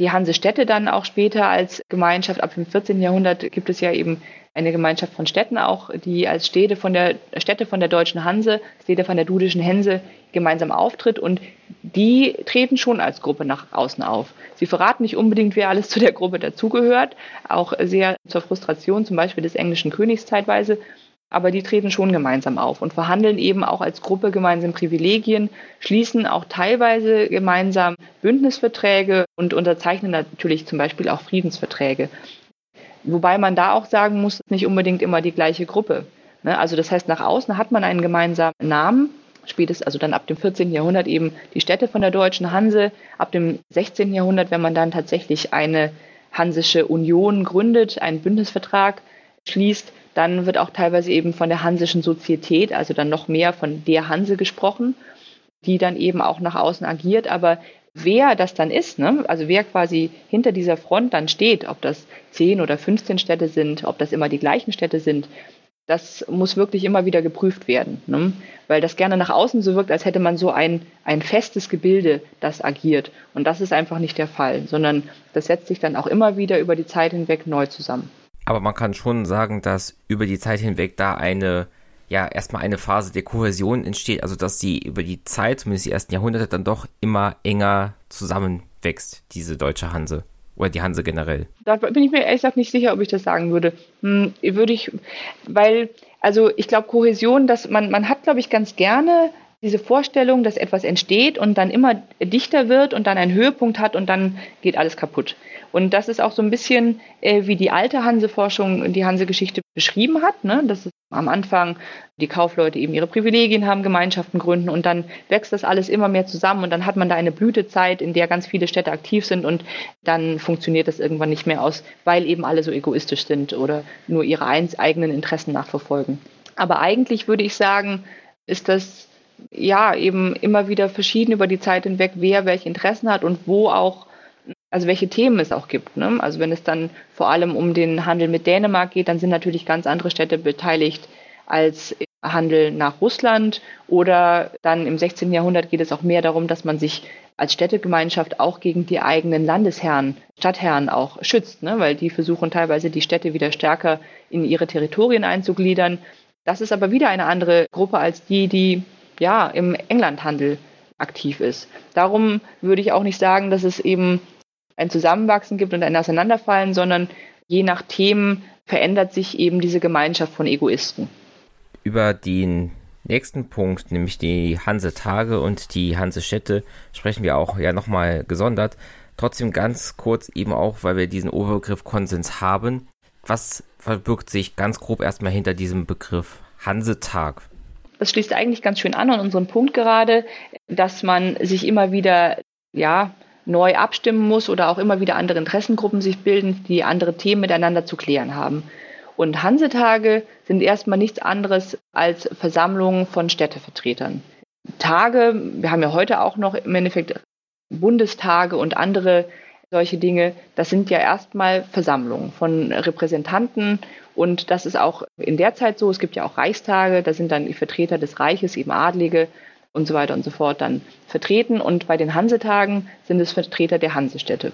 die Hansestädte dann auch später als Gemeinschaft, ab dem 14. Jahrhundert gibt es ja eben eine Gemeinschaft von Städten auch, die als Städte von der Städte von der deutschen Hanse, Städte von der dudischen Hense gemeinsam auftritt und die treten schon als Gruppe nach außen auf. Sie verraten nicht unbedingt, wer alles zu der Gruppe dazugehört, auch sehr zur Frustration zum Beispiel des englischen Königs zeitweise, aber die treten schon gemeinsam auf und verhandeln eben auch als Gruppe gemeinsam Privilegien, schließen auch teilweise gemeinsam Bündnisverträge und unterzeichnen natürlich zum Beispiel auch Friedensverträge. Wobei man da auch sagen muss, nicht unbedingt immer die gleiche Gruppe. Ne? Also das heißt, nach außen hat man einen gemeinsamen Namen, spätestens also dann ab dem 14. Jahrhundert eben die Städte von der deutschen Hanse, ab dem 16. Jahrhundert, wenn man dann tatsächlich eine Hansische Union gründet, einen Bündnisvertrag schließt, dann wird auch teilweise eben von der Hansischen Sozietät, also dann noch mehr von der Hanse gesprochen, die dann eben auch nach außen agiert. Aber wer das dann ist, ne? also wer quasi hinter dieser Front dann steht, ob das 10 oder 15 Städte sind, ob das immer die gleichen Städte sind, das muss wirklich immer wieder geprüft werden. Ne? Weil das gerne nach außen so wirkt, als hätte man so ein, ein festes Gebilde, das agiert. Und das ist einfach nicht der Fall, sondern das setzt sich dann auch immer wieder über die Zeit hinweg neu zusammen. Aber man kann schon sagen, dass über die Zeit hinweg da eine ja erstmal eine Phase der Kohäsion entsteht, also dass sie über die Zeit, zumindest die ersten Jahrhunderte, dann doch immer enger zusammenwächst, diese deutsche Hanse. Oder die Hanse generell. Da bin ich mir ehrlich gesagt nicht sicher, ob ich das sagen würde. Hm, würde ich, weil, also ich glaube, Kohäsion, dass man, man hat, glaube ich, ganz gerne diese Vorstellung, dass etwas entsteht und dann immer dichter wird und dann einen Höhepunkt hat und dann geht alles kaputt. Und das ist auch so ein bisschen, äh, wie die alte Hanse-Forschung die Hanse-Geschichte beschrieben hat, ne? dass es am Anfang die Kaufleute eben ihre Privilegien haben, Gemeinschaften gründen und dann wächst das alles immer mehr zusammen und dann hat man da eine Blütezeit, in der ganz viele Städte aktiv sind und dann funktioniert das irgendwann nicht mehr aus, weil eben alle so egoistisch sind oder nur ihre eigenen Interessen nachverfolgen. Aber eigentlich würde ich sagen, ist das ja eben immer wieder verschieden über die Zeit hinweg, wer welche Interessen hat und wo auch also welche Themen es auch gibt. Ne? Also wenn es dann vor allem um den Handel mit Dänemark geht, dann sind natürlich ganz andere Städte beteiligt als Handel nach Russland. Oder dann im 16. Jahrhundert geht es auch mehr darum, dass man sich als Städtegemeinschaft auch gegen die eigenen Landesherren, Stadtherren auch schützt, ne? weil die versuchen teilweise die Städte wieder stärker in ihre Territorien einzugliedern. Das ist aber wieder eine andere Gruppe als die, die ja im Englandhandel aktiv ist. Darum würde ich auch nicht sagen, dass es eben ein Zusammenwachsen gibt und ein Auseinanderfallen, sondern je nach Themen verändert sich eben diese Gemeinschaft von Egoisten. Über den nächsten Punkt, nämlich die Hansetage und die Hansestädte, sprechen wir auch ja nochmal gesondert. Trotzdem ganz kurz eben auch, weil wir diesen Oberbegriff Konsens haben. Was verbirgt sich ganz grob erstmal hinter diesem Begriff Hansetag? Das schließt eigentlich ganz schön an an unseren Punkt gerade, dass man sich immer wieder ja, neu abstimmen muss oder auch immer wieder andere Interessengruppen sich bilden, die andere Themen miteinander zu klären haben. Und Hansetage sind erstmal nichts anderes als Versammlungen von Städtevertretern. Tage, wir haben ja heute auch noch im Endeffekt Bundestage und andere solche Dinge, das sind ja erstmal Versammlungen von Repräsentanten und das ist auch in der Zeit so. Es gibt ja auch Reichstage, da sind dann die Vertreter des Reiches, eben Adlige und so weiter und so fort dann vertreten. Und bei den Hansetagen sind es Vertreter der Hansestädte.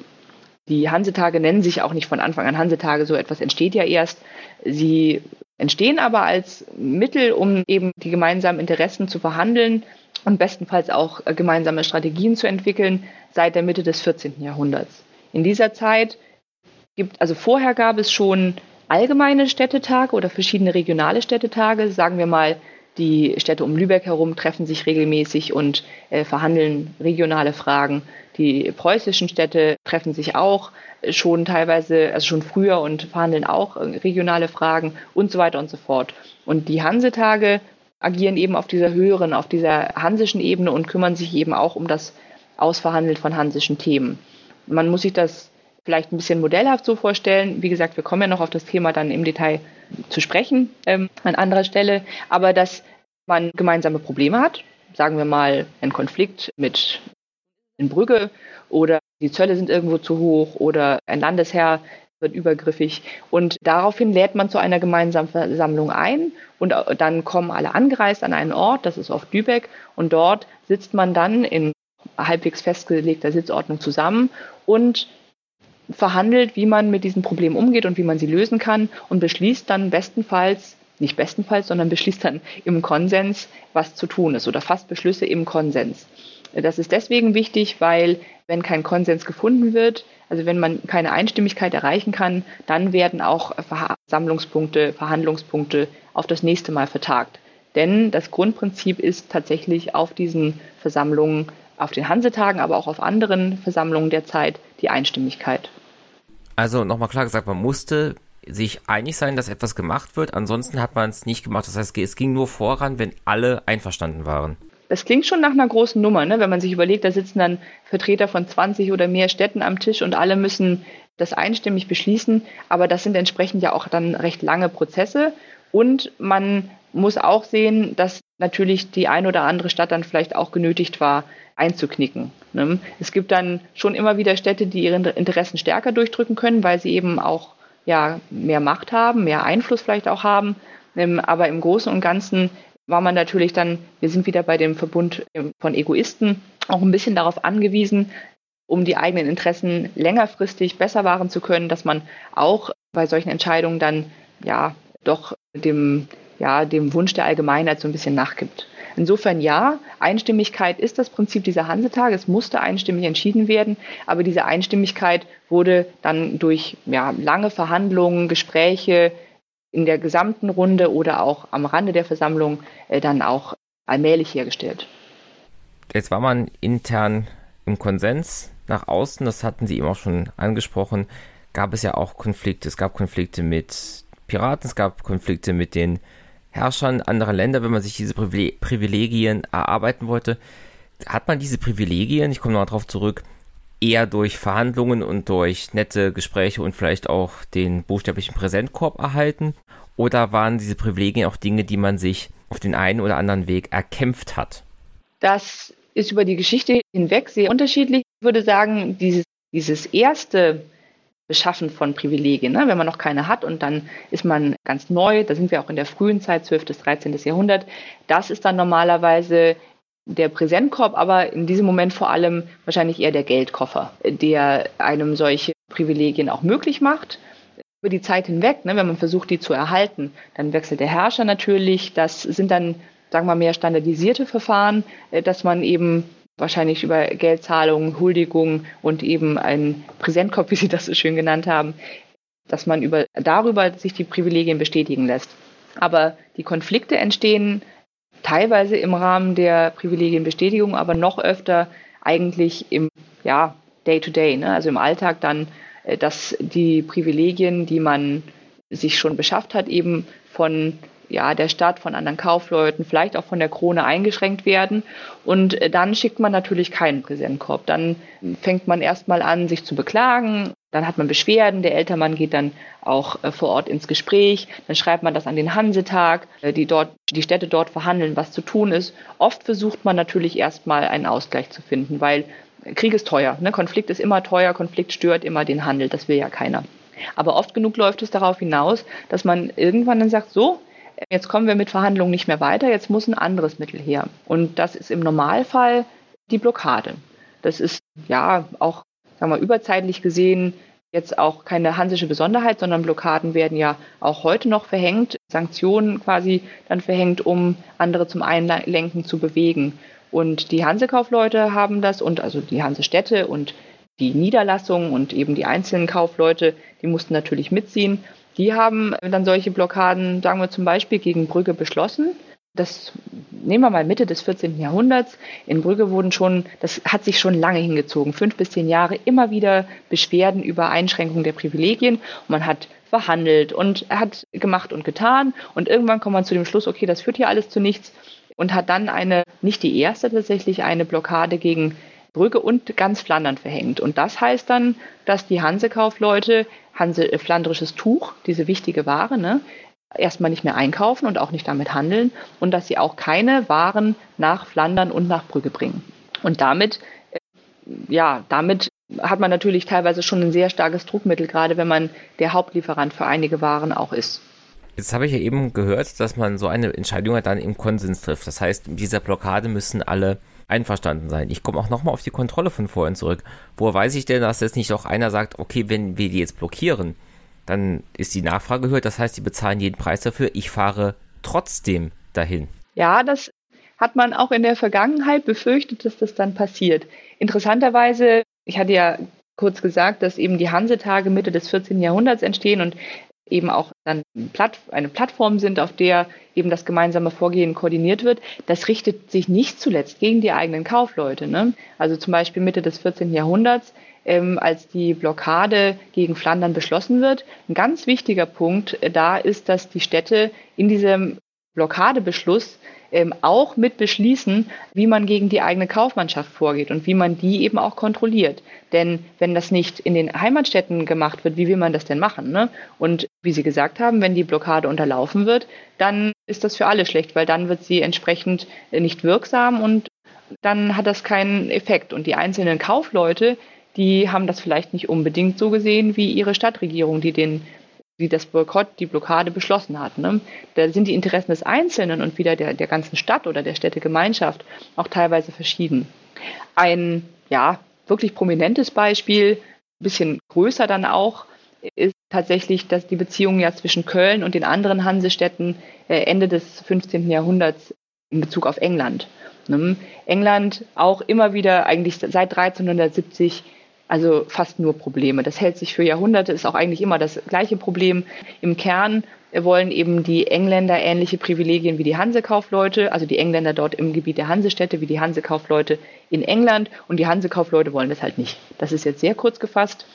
Die Hansetage nennen sich auch nicht von Anfang an Hansetage, so etwas entsteht ja erst. Sie entstehen aber als Mittel, um eben die gemeinsamen Interessen zu verhandeln und bestenfalls auch gemeinsame Strategien zu entwickeln seit der Mitte des 14. Jahrhunderts. In dieser Zeit gibt, also vorher gab es schon allgemeine Städtetage oder verschiedene regionale Städtetage, sagen wir mal, die Städte um Lübeck herum treffen sich regelmäßig und äh, verhandeln regionale Fragen. Die preußischen Städte treffen sich auch schon teilweise, also schon früher und verhandeln auch äh, regionale Fragen und so weiter und so fort. Und die Hansetage agieren eben auf dieser höheren, auf dieser hansischen Ebene und kümmern sich eben auch um das Ausverhandeln von hansischen Themen. Man muss sich das vielleicht ein bisschen modellhaft so vorstellen. Wie gesagt, wir kommen ja noch auf das Thema dann im Detail zu sprechen ähm, an anderer Stelle, aber dass man gemeinsame Probleme hat, sagen wir mal ein Konflikt mit in Brügge oder die Zölle sind irgendwo zu hoch oder ein Landesherr wird übergriffig und daraufhin lädt man zu einer gemeinsamen Versammlung ein und dann kommen alle angereist an einen Ort, das ist oft Lübeck und dort sitzt man dann in halbwegs festgelegter Sitzordnung zusammen und verhandelt, wie man mit diesen Problemen umgeht und wie man sie lösen kann und beschließt dann bestenfalls, nicht bestenfalls, sondern beschließt dann im Konsens, was zu tun ist oder fasst Beschlüsse im Konsens. Das ist deswegen wichtig, weil wenn kein Konsens gefunden wird, also wenn man keine Einstimmigkeit erreichen kann, dann werden auch Versammlungspunkte, Verhandlungspunkte auf das nächste Mal vertagt. Denn das Grundprinzip ist tatsächlich auf diesen Versammlungen auf den Hansetagen, aber auch auf anderen Versammlungen der Zeit die Einstimmigkeit. Also nochmal klar gesagt, man musste sich einig sein, dass etwas gemacht wird. Ansonsten hat man es nicht gemacht. Das heißt, es ging nur voran, wenn alle einverstanden waren. Das klingt schon nach einer großen Nummer, ne? wenn man sich überlegt, da sitzen dann Vertreter von 20 oder mehr Städten am Tisch und alle müssen das einstimmig beschließen. Aber das sind entsprechend ja auch dann recht lange Prozesse. Und man muss auch sehen, dass natürlich die ein oder andere Stadt dann vielleicht auch genötigt war, einzuknicken. Ne? Es gibt dann schon immer wieder Städte, die ihre Interessen stärker durchdrücken können, weil sie eben auch ja, mehr Macht haben, mehr Einfluss vielleicht auch haben. Ähm, aber im Großen und Ganzen war man natürlich dann, wir sind wieder bei dem Verbund ähm, von Egoisten, auch ein bisschen darauf angewiesen, um die eigenen Interessen längerfristig besser wahren zu können, dass man auch bei solchen Entscheidungen dann ja doch dem, ja, dem Wunsch der Allgemeinheit so ein bisschen nachgibt. Insofern ja, Einstimmigkeit ist das Prinzip dieser Hansetage. Es musste einstimmig entschieden werden, aber diese Einstimmigkeit wurde dann durch ja, lange Verhandlungen, Gespräche in der gesamten Runde oder auch am Rande der Versammlung äh, dann auch allmählich hergestellt. Jetzt war man intern im Konsens nach außen, das hatten Sie eben auch schon angesprochen, gab es ja auch Konflikte. Es gab Konflikte mit Piraten, es gab Konflikte mit den Herrschern anderer Länder, wenn man sich diese Privilegien erarbeiten wollte, hat man diese Privilegien, ich komme noch darauf zurück, eher durch Verhandlungen und durch nette Gespräche und vielleicht auch den buchstäblichen Präsentkorb erhalten? Oder waren diese Privilegien auch Dinge, die man sich auf den einen oder anderen Weg erkämpft hat? Das ist über die Geschichte hinweg sehr unterschiedlich. Ich würde sagen, dieses, dieses erste Beschaffen von Privilegien, ne? wenn man noch keine hat und dann ist man ganz neu, da sind wir auch in der frühen Zeit, 12. bis 13. Jahrhundert, das ist dann normalerweise der Präsentkorb, aber in diesem Moment vor allem wahrscheinlich eher der Geldkoffer, der einem solche Privilegien auch möglich macht. Über die Zeit hinweg, ne, wenn man versucht, die zu erhalten, dann wechselt der Herrscher natürlich. Das sind dann, sagen wir mal, mehr standardisierte Verfahren, äh, dass man eben wahrscheinlich über Geldzahlungen, Huldigungen und eben einen Präsentkorb, wie Sie das so schön genannt haben, dass man über, darüber sich die Privilegien bestätigen lässt. Aber die Konflikte entstehen teilweise im Rahmen der Privilegienbestätigung, aber noch öfter eigentlich im ja, Day-to-Day, -Day, ne? also im Alltag dann, äh, dass die Privilegien, die man sich schon beschafft hat, eben von ja, der Stadt, von anderen Kaufleuten, vielleicht auch von der Krone eingeschränkt werden. Und äh, dann schickt man natürlich keinen Präsentkorb. Dann fängt man erstmal an, sich zu beklagen. Dann hat man Beschwerden. Der Eltermann geht dann auch äh, vor Ort ins Gespräch. Dann schreibt man das an den Hansetag, äh, die dort, die Städte dort verhandeln, was zu tun ist. Oft versucht man natürlich erstmal einen Ausgleich zu finden, weil Krieg ist teuer. Ne? Konflikt ist immer teuer. Konflikt stört immer den Handel. Das will ja keiner. Aber oft genug läuft es darauf hinaus, dass man irgendwann dann sagt, so, jetzt kommen wir mit Verhandlungen nicht mehr weiter, jetzt muss ein anderes Mittel her. Und das ist im Normalfall die Blockade. Das ist ja auch, sagen wir, überzeitlich gesehen jetzt auch keine hansische Besonderheit, sondern Blockaden werden ja auch heute noch verhängt, Sanktionen quasi dann verhängt, um andere zum Einlenken zu bewegen. Und die Hansekaufleute haben das und also die Hansestädte und die Niederlassungen und eben die einzelnen Kaufleute, die mussten natürlich mitziehen. Die haben dann solche Blockaden, sagen wir zum Beispiel gegen Brügge beschlossen. Das nehmen wir mal Mitte des 14. Jahrhunderts. In Brügge wurden schon, das hat sich schon lange hingezogen, fünf bis zehn Jahre immer wieder Beschwerden über Einschränkungen der Privilegien. Und man hat verhandelt und hat gemacht und getan. Und irgendwann kommt man zu dem Schluss, okay, das führt hier alles zu nichts. Und hat dann eine, nicht die erste tatsächlich, eine Blockade gegen Brügge und ganz Flandern verhängt. Und das heißt dann, dass die Hansekaufleute Hanse, äh, flandrisches Tuch, diese wichtige Ware, ne, erstmal nicht mehr einkaufen und auch nicht damit handeln und dass sie auch keine Waren nach Flandern und nach Brügge bringen. Und damit, äh, ja, damit hat man natürlich teilweise schon ein sehr starkes Druckmittel, gerade wenn man der Hauptlieferant für einige Waren auch ist. Jetzt habe ich ja eben gehört, dass man so eine Entscheidung dann im Konsens trifft. Das heißt, in dieser Blockade müssen alle einverstanden sein. Ich komme auch nochmal auf die Kontrolle von vorhin zurück. Woher weiß ich denn, dass jetzt nicht auch einer sagt, okay, wenn wir die jetzt blockieren, dann ist die Nachfrage höher, das heißt, die bezahlen jeden Preis dafür, ich fahre trotzdem dahin. Ja, das hat man auch in der Vergangenheit befürchtet, dass das dann passiert. Interessanterweise, ich hatte ja kurz gesagt, dass eben die Hansetage Mitte des 14. Jahrhunderts entstehen und eben auch dann eine Plattform sind, auf der eben das gemeinsame Vorgehen koordiniert wird, das richtet sich nicht zuletzt gegen die eigenen Kaufleute. Ne? Also zum Beispiel Mitte des 14. Jahrhunderts, ähm, als die Blockade gegen Flandern beschlossen wird. Ein ganz wichtiger Punkt äh, da ist, dass die Städte in diesem Blockadebeschluss ähm, auch mit beschließen, wie man gegen die eigene Kaufmannschaft vorgeht und wie man die eben auch kontrolliert. Denn wenn das nicht in den Heimatstädten gemacht wird, wie will man das denn machen? Ne? Und wie Sie gesagt haben, wenn die Blockade unterlaufen wird, dann ist das für alle schlecht, weil dann wird sie entsprechend äh, nicht wirksam und dann hat das keinen Effekt. Und die einzelnen Kaufleute, die haben das vielleicht nicht unbedingt so gesehen wie ihre Stadtregierung, die den wie das Boykott, die Blockade beschlossen hat. Ne? Da sind die Interessen des Einzelnen und wieder der, der ganzen Stadt oder der Städtegemeinschaft auch teilweise verschieden. Ein ja, wirklich prominentes Beispiel, ein bisschen größer dann auch, ist tatsächlich, dass die Beziehungen ja zwischen Köln und den anderen Hansestädten äh, Ende des 15. Jahrhunderts in Bezug auf England. Ne? England auch immer wieder eigentlich seit 1370 also fast nur Probleme. Das hält sich für Jahrhunderte, ist auch eigentlich immer das gleiche Problem. Im Kern wollen eben die Engländer ähnliche Privilegien wie die Hansekaufleute, also die Engländer dort im Gebiet der Hansestädte wie die Hansekaufleute in England und die Hansekaufleute wollen das halt nicht. Das ist jetzt sehr kurz gefasst.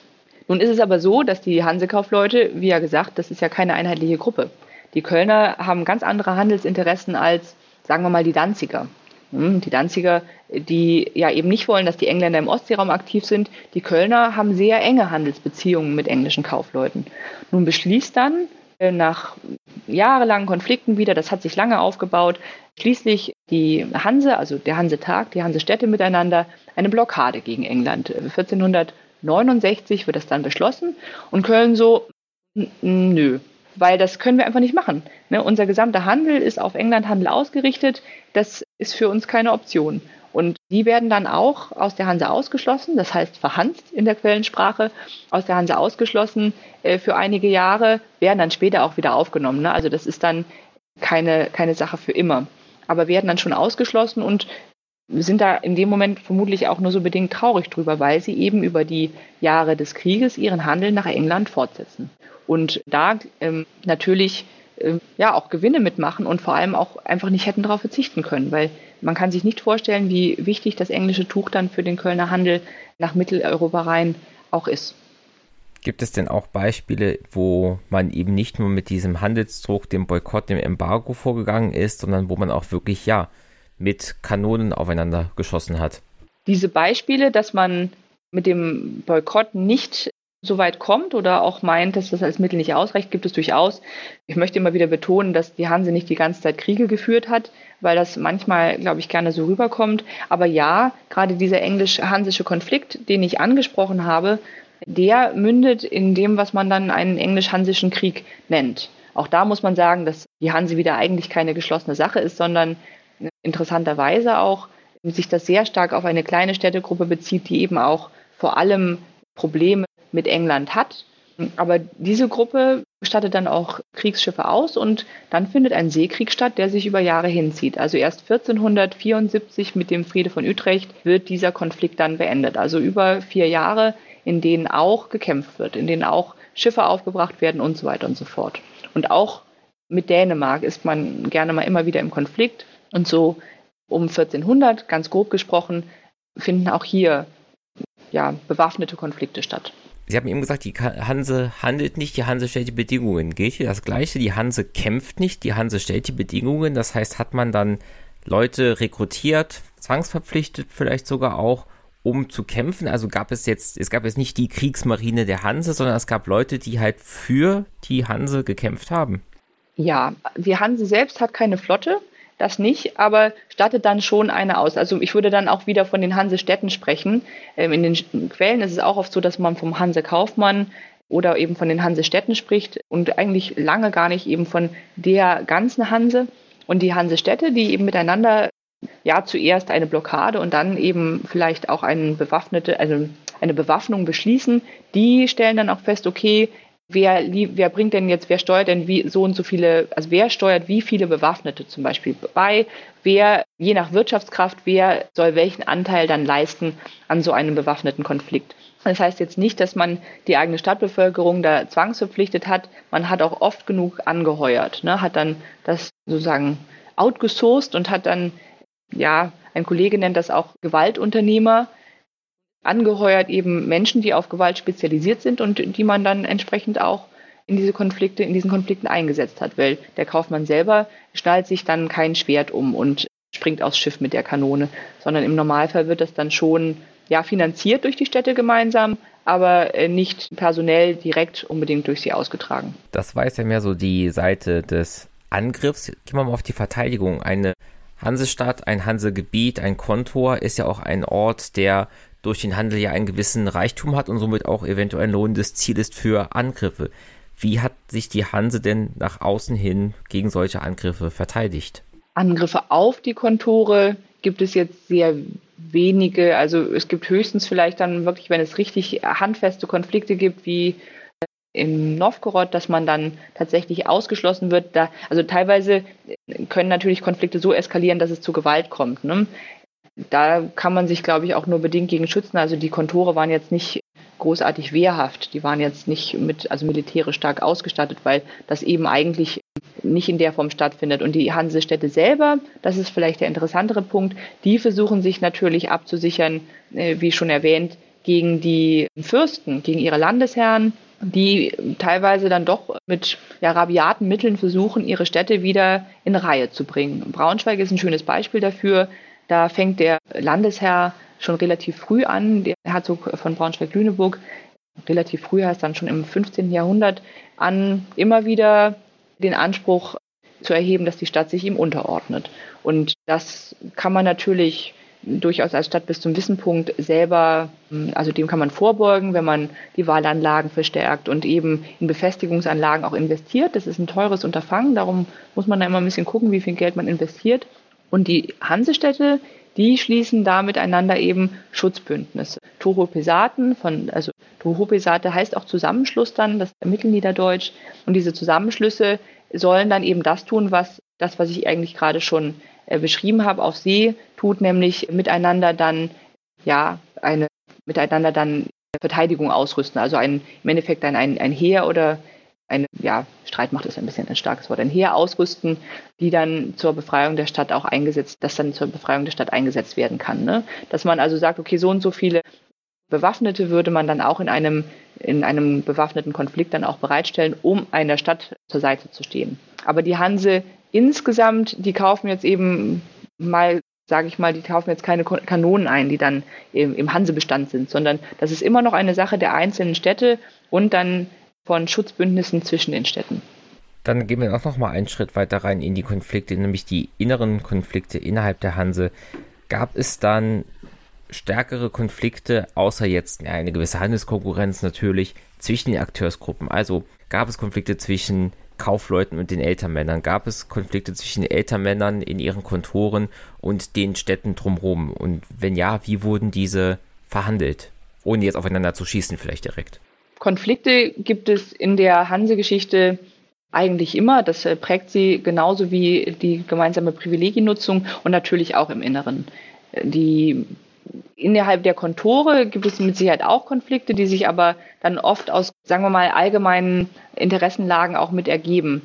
Nun ist es aber so, dass die Hansekaufleute, wie ja gesagt, das ist ja keine einheitliche Gruppe. Die Kölner haben ganz andere Handelsinteressen als, sagen wir mal, die Danziger. Hm, die Danziger, die ja eben nicht wollen, dass die Engländer im Ostseeraum aktiv sind. Die Kölner haben sehr enge Handelsbeziehungen mit englischen Kaufleuten. Nun beschließt dann äh, nach jahrelangen Konflikten wieder, das hat sich lange aufgebaut, schließlich die Hanse, also der Hansetag, die Hansestädte miteinander, eine Blockade gegen England. 1469 wird das dann beschlossen und Köln so, nö, weil das können wir einfach nicht machen. Ne? Unser gesamter Handel ist auf Englandhandel ausgerichtet. Das ist für uns keine Option. Und die werden dann auch aus der Hanse ausgeschlossen, das heißt verhanst in der Quellensprache, aus der Hanse ausgeschlossen äh, für einige Jahre, werden dann später auch wieder aufgenommen. Ne? Also das ist dann keine, keine Sache für immer. Aber werden dann schon ausgeschlossen und sind da in dem Moment vermutlich auch nur so bedingt traurig drüber, weil sie eben über die Jahre des Krieges ihren Handel nach England fortsetzen und da ähm, natürlich ja auch Gewinne mitmachen und vor allem auch einfach nicht hätten darauf verzichten können, weil man kann sich nicht vorstellen, wie wichtig das englische Tuch dann für den Kölner Handel nach Mitteleuropa rein auch ist. Gibt es denn auch Beispiele, wo man eben nicht nur mit diesem Handelsdruck, dem Boykott, dem Embargo vorgegangen ist, sondern wo man auch wirklich ja mit Kanonen aufeinander geschossen hat? Diese Beispiele, dass man mit dem Boykott nicht so weit kommt oder auch meint, dass das als Mittel nicht ausreicht, gibt es durchaus. Ich möchte immer wieder betonen, dass die Hanse nicht die ganze Zeit Kriege geführt hat, weil das manchmal, glaube ich, gerne so rüberkommt. Aber ja, gerade dieser englisch-hansische Konflikt, den ich angesprochen habe, der mündet in dem, was man dann einen englisch-hansischen Krieg nennt. auch da muss man sagen, dass die Hanse wieder eigentlich keine geschlossene Sache ist, sondern interessanterweise auch sich das sehr stark auf eine kleine Städtegruppe bezieht, die eben auch vor allem Probleme mit England hat. Aber diese Gruppe stattet dann auch Kriegsschiffe aus und dann findet ein Seekrieg statt, der sich über Jahre hinzieht. Also erst 1474 mit dem Friede von Utrecht wird dieser Konflikt dann beendet. Also über vier Jahre, in denen auch gekämpft wird, in denen auch Schiffe aufgebracht werden und so weiter und so fort. Und auch mit Dänemark ist man gerne mal immer wieder im Konflikt. Und so um 1400, ganz grob gesprochen, finden auch hier ja, bewaffnete Konflikte statt. Sie haben eben gesagt, die Hanse handelt nicht, die Hanse stellt die Bedingungen. Gilt hier das Gleiche? Die Hanse kämpft nicht, die Hanse stellt die Bedingungen. Das heißt, hat man dann Leute rekrutiert, zwangsverpflichtet vielleicht sogar auch, um zu kämpfen? Also gab es jetzt, es gab jetzt nicht die Kriegsmarine der Hanse, sondern es gab Leute, die halt für die Hanse gekämpft haben. Ja, die Hanse selbst hat keine Flotte, das nicht, aber stattet dann schon eine aus. Also ich würde dann auch wieder von den Hansestädten sprechen. Ähm, in den Quellen ist es auch oft so, dass man vom Hanse Kaufmann oder eben von den Hansestädten spricht und eigentlich lange gar nicht eben von der ganzen Hanse. Und die Hansestädte, die eben miteinander ja zuerst eine Blockade und dann eben vielleicht auch eine bewaffnete, also eine Bewaffnung beschließen, die stellen dann auch fest, okay, wer, wer bringt denn jetzt, wer steuert denn wie so und so viele, also wer steuert wie viele Bewaffnete zum Beispiel bei, wer, je nach Wirtschaftskraft, wer soll welchen Anteil dann leisten an so einem bewaffneten Konflikt. Das heißt jetzt nicht, dass man die eigene Stadtbevölkerung da zwangsverpflichtet hat. Man hat auch oft genug angeheuert, ne? hat dann das sozusagen outgesourced und hat dann, ja, ein Kollege nennt das auch Gewaltunternehmer, angeheuert eben Menschen, die auf Gewalt spezialisiert sind und die man dann entsprechend auch in diese Konflikte, in diesen Konflikten eingesetzt hat, weil der Kaufmann selber schnallt sich dann kein Schwert um und springt aufs Schiff mit der Kanone, sondern im Normalfall wird das dann schon ja finanziert durch die Städte gemeinsam, aber äh, nicht personell direkt unbedingt durch sie ausgetragen. Das war jetzt ja mehr so die Seite des Angriffs. Gehen wir mal auf die Verteidigung. Eine Hansestadt, ein Hansegebiet, ein Kontor ist ja auch ein Ort, der durch den Handel ja einen gewissen Reichtum hat und somit auch eventuell ein lohnendes Ziel ist für Angriffe. Wie hat sich die Hanse denn nach außen hin gegen solche Angriffe verteidigt? Angriffe auf die Kontore gibt es jetzt sehr wenige. Also es gibt höchstens vielleicht dann wirklich, wenn es richtig handfeste Konflikte gibt, wie in Novgorod, dass man dann tatsächlich ausgeschlossen wird. Da, also teilweise können natürlich Konflikte so eskalieren, dass es zu Gewalt kommt. Ne? Da kann man sich, glaube ich, auch nur bedingt gegen schützen. Also die Kontore waren jetzt nicht großartig wehrhaft. Die waren jetzt nicht mit, also militärisch stark ausgestattet, weil das eben eigentlich nicht in der Form stattfindet. Und die Hansestädte selber, das ist vielleicht der interessantere Punkt, die versuchen sich natürlich abzusichern, äh, wie schon erwähnt, gegen die Fürsten, gegen ihre Landesherren, die teilweise dann doch mit ja, rabiaten Mitteln versuchen, ihre Städte wieder in Reihe zu bringen. Braunschweig ist ein schönes Beispiel dafür. Da fängt der Landesherr schon relativ früh an, der Herzog von Braunschweig-Lüneburg, relativ früh heißt dann schon im 15. Jahrhundert, an, immer wieder den Anspruch zu erheben, dass die Stadt sich ihm unterordnet. Und das kann man natürlich durchaus als Stadt bis zum Wissenpunkt selber, also dem kann man vorbeugen, wenn man die Wahlanlagen verstärkt und eben in Befestigungsanlagen auch investiert. Das ist ein teures Unterfangen, darum muss man da immer ein bisschen gucken, wie viel Geld man investiert. Und die Hansestädte, die schließen da miteinander eben Schutzbündnisse. Tohopesaten von, also Tohopesate heißt auch Zusammenschluss dann, das ist Mittelniederdeutsch. Und diese Zusammenschlüsse sollen dann eben das tun, was das, was ich eigentlich gerade schon äh, beschrieben habe, auf See tut, nämlich miteinander dann, ja, eine, miteinander dann Verteidigung ausrüsten. Also ein, im Endeffekt dann ein, ein Heer oder eine, ja, Streitmacht ist ein bisschen ein starkes Wort, ein Heer ausrüsten, die dann zur Befreiung der Stadt auch eingesetzt, das dann zur Befreiung der Stadt eingesetzt werden kann. Ne? Dass man also sagt, okay, so und so viele Bewaffnete würde man dann auch in einem, in einem bewaffneten Konflikt dann auch bereitstellen, um einer Stadt zur Seite zu stehen. Aber die Hanse insgesamt, die kaufen jetzt eben mal sage ich mal, die kaufen jetzt keine Kanonen ein, die dann im, im Hansebestand sind, sondern das ist immer noch eine Sache der einzelnen Städte und dann von Schutzbündnissen zwischen den Städten. Dann gehen wir auch noch mal einen Schritt weiter rein in die Konflikte, nämlich die inneren Konflikte innerhalb der Hanse. Gab es dann stärkere Konflikte, außer jetzt eine gewisse Handelskonkurrenz natürlich, zwischen den Akteursgruppen? Also gab es Konflikte zwischen Kaufleuten und den Elternmännern? Gab es Konflikte zwischen den Elternmännern in ihren Kontoren und den Städten drumherum? Und wenn ja, wie wurden diese verhandelt? Ohne jetzt aufeinander zu schießen, vielleicht direkt. Konflikte gibt es in der Hansegeschichte eigentlich immer. Das äh, prägt sie genauso wie die gemeinsame Privilegiennutzung und natürlich auch im Inneren. Die innerhalb der Kontore gibt es mit Sicherheit auch Konflikte, die sich aber dann oft aus, sagen wir mal, allgemeinen Interessenlagen auch mit ergeben.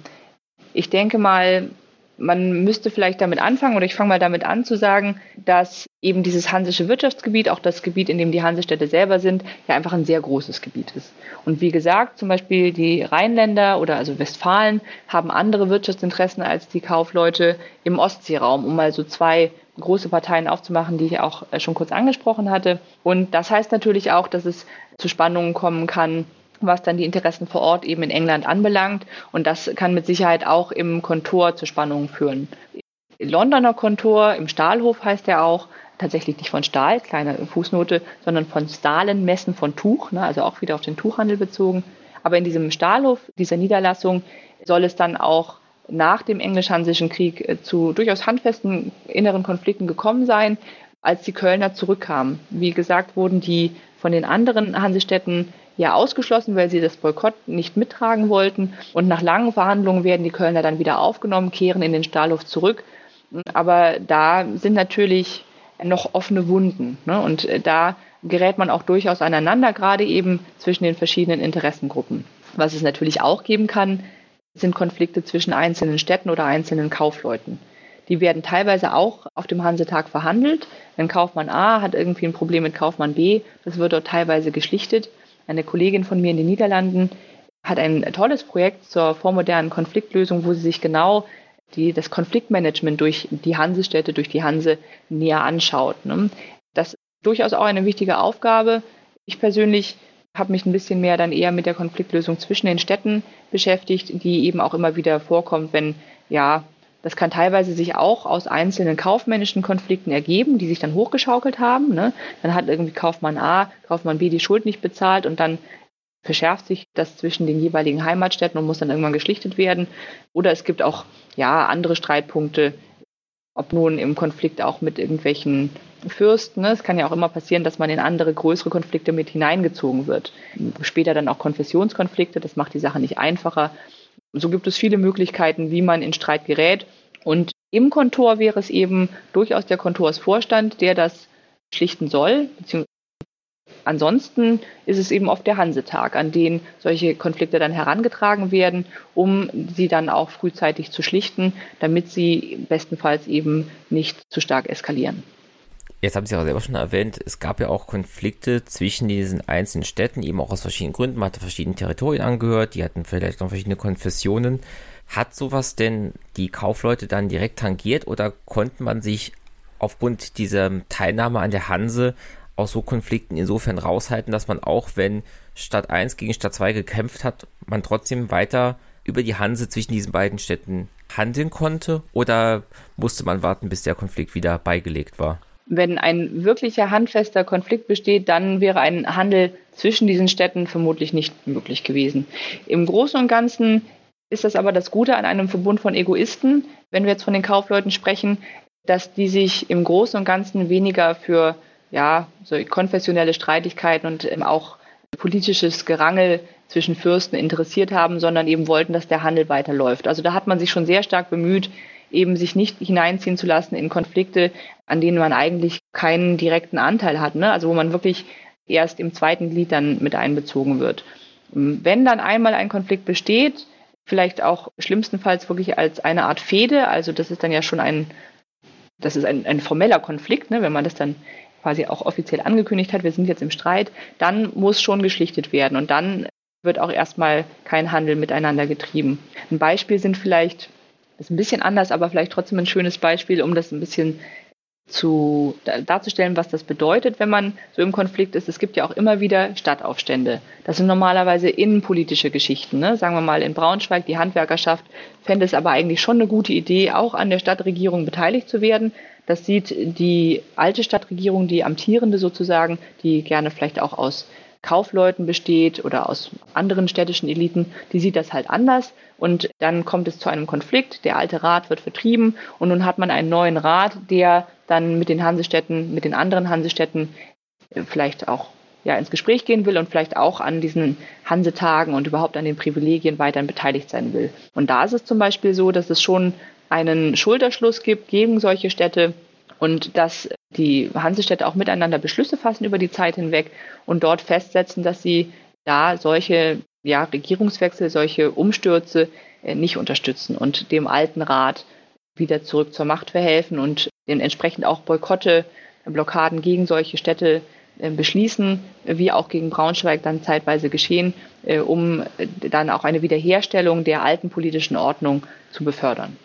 Ich denke mal, man müsste vielleicht damit anfangen, oder ich fange mal damit an zu sagen, dass eben dieses hansische Wirtschaftsgebiet, auch das Gebiet, in dem die Hansestädte selber sind, ja einfach ein sehr großes Gebiet ist. Und wie gesagt, zum Beispiel die Rheinländer oder also Westfalen haben andere Wirtschaftsinteressen als die Kaufleute im Ostseeraum, um mal so zwei große Parteien aufzumachen, die ich auch äh, schon kurz angesprochen hatte. Und das heißt natürlich auch, dass es zu Spannungen kommen kann, was dann die Interessen vor Ort eben in England anbelangt. Und das kann mit Sicherheit auch im Kontor zu Spannungen führen. Londoner Kontor, im Stahlhof heißt er auch, tatsächlich nicht von Stahl, kleine Fußnote, sondern von Stahlenmessen von Tuch, ne, also auch wieder auf den Tuchhandel bezogen. Aber in diesem Stahlhof, dieser Niederlassung, soll es dann auch nach dem Englisch-Hansischen Krieg äh, zu durchaus handfesten inneren Konflikten gekommen sein, als die Kölner zurückkamen. Wie gesagt, wurden die von den anderen Hansestädten ja ausgeschlossen, weil sie das Boykott nicht mittragen wollten. Und nach langen Verhandlungen werden die Kölner dann wieder aufgenommen, kehren in den Stahlhof zurück. Aber da sind natürlich noch offene Wunden. Ne? Und äh, da gerät man auch durchaus aneinander, gerade eben zwischen den verschiedenen Interessengruppen. Was es natürlich auch geben kann, sind Konflikte zwischen einzelnen Städten oder einzelnen Kaufleuten. Die werden teilweise auch auf dem Hansetag verhandelt. Wenn Kaufmann A hat irgendwie ein Problem mit Kaufmann B, das wird dort teilweise geschlichtet. Eine Kollegin von mir in den Niederlanden hat ein tolles Projekt zur vormodernen Konfliktlösung, wo sie sich genau die, das Konfliktmanagement durch die Hansestädte, durch die Hanse näher anschaut. Ne? Das ist durchaus auch eine wichtige Aufgabe. Ich persönlich habe mich ein bisschen mehr dann eher mit der Konfliktlösung zwischen den Städten beschäftigt, die eben auch immer wieder vorkommt, wenn, ja, das kann teilweise sich auch aus einzelnen kaufmännischen Konflikten ergeben, die sich dann hochgeschaukelt haben. Ne? Dann hat irgendwie Kaufmann A, Kaufmann B die Schuld nicht bezahlt und dann verschärft sich das zwischen den jeweiligen Heimatstädten und muss dann irgendwann geschlichtet werden. Oder es gibt auch ja andere Streitpunkte, ob nun im Konflikt auch mit irgendwelchen Fürsten. Ne? Es kann ja auch immer passieren, dass man in andere größere Konflikte mit hineingezogen wird. Später dann auch Konfessionskonflikte, das macht die Sache nicht einfacher. So gibt es viele Möglichkeiten, wie man in Streit gerät. Und im Kontor wäre es eben durchaus der Kontorsvorstand, der das schlichten soll, Ansonsten ist es eben oft der Hansetag, an den solche Konflikte dann herangetragen werden, um sie dann auch frühzeitig zu schlichten, damit sie bestenfalls eben nicht zu stark eskalieren. Jetzt haben Sie auch selber schon erwähnt, es gab ja auch Konflikte zwischen diesen einzelnen Städten, eben auch aus verschiedenen Gründen. Man hatte verschiedene Territorien angehört, die hatten vielleicht noch verschiedene Konfessionen. Hat sowas denn die Kaufleute dann direkt tangiert oder konnte man sich aufgrund dieser Teilnahme an der Hanse aus so Konflikten insofern raushalten, dass man auch, wenn Stadt 1 gegen Stadt 2 gekämpft hat, man trotzdem weiter über die Hanse zwischen diesen beiden Städten handeln konnte? Oder musste man warten, bis der Konflikt wieder beigelegt war? Wenn ein wirklicher handfester Konflikt besteht, dann wäre ein Handel zwischen diesen Städten vermutlich nicht möglich gewesen. Im Großen und Ganzen ist das aber das Gute an einem Verbund von Egoisten, wenn wir jetzt von den Kaufleuten sprechen, dass die sich im Großen und Ganzen weniger für ja, so konfessionelle Streitigkeiten und ähm, auch politisches Gerangel zwischen Fürsten interessiert haben, sondern eben wollten, dass der Handel weiterläuft. Also da hat man sich schon sehr stark bemüht, eben sich nicht hineinziehen zu lassen in Konflikte, an denen man eigentlich keinen direkten Anteil hat, ne? also wo man wirklich erst im zweiten Glied dann mit einbezogen wird. Wenn dann einmal ein Konflikt besteht, vielleicht auch schlimmstenfalls wirklich als eine Art Fehde, also das ist dann ja schon ein, das ist ein, ein formeller Konflikt, ne? wenn man das dann quasi auch offiziell angekündigt hat, wir sind jetzt im Streit, dann muss schon geschlichtet werden und dann wird auch erstmal kein Handel miteinander getrieben. Ein Beispiel sind vielleicht ist ein bisschen anders, aber vielleicht trotzdem ein schönes Beispiel, um das ein bisschen zu darzustellen, was das bedeutet, wenn man so im Konflikt ist. Es gibt ja auch immer wieder Stadtaufstände. Das sind normalerweise innenpolitische Geschichten. Ne? Sagen wir mal in Braunschweig, die Handwerkerschaft fände es aber eigentlich schon eine gute Idee, auch an der Stadtregierung beteiligt zu werden. Das sieht die alte Stadtregierung, die amtierende sozusagen, die gerne vielleicht auch aus Kaufleuten besteht oder aus anderen städtischen Eliten, die sieht das halt anders. Und dann kommt es zu einem Konflikt. Der alte Rat wird vertrieben und nun hat man einen neuen Rat, der dann mit den Hansestädten, mit den anderen Hansestädten äh, vielleicht auch ja, ins Gespräch gehen will und vielleicht auch an diesen Hansetagen und überhaupt an den Privilegien weiterhin beteiligt sein will. Und da ist es zum Beispiel so, dass es schon einen Schulterschluss gibt gegen solche Städte und dass die Hansestädte auch miteinander Beschlüsse fassen über die Zeit hinweg und dort festsetzen, dass sie da solche ja, Regierungswechsel, solche Umstürze äh, nicht unterstützen und dem alten Rat wieder zurück zur Macht verhelfen und entsprechend auch Boykotte, Blockaden gegen solche Städte äh, beschließen, wie auch gegen Braunschweig dann zeitweise geschehen, äh, um dann auch eine Wiederherstellung der alten politischen Ordnung zu befördern.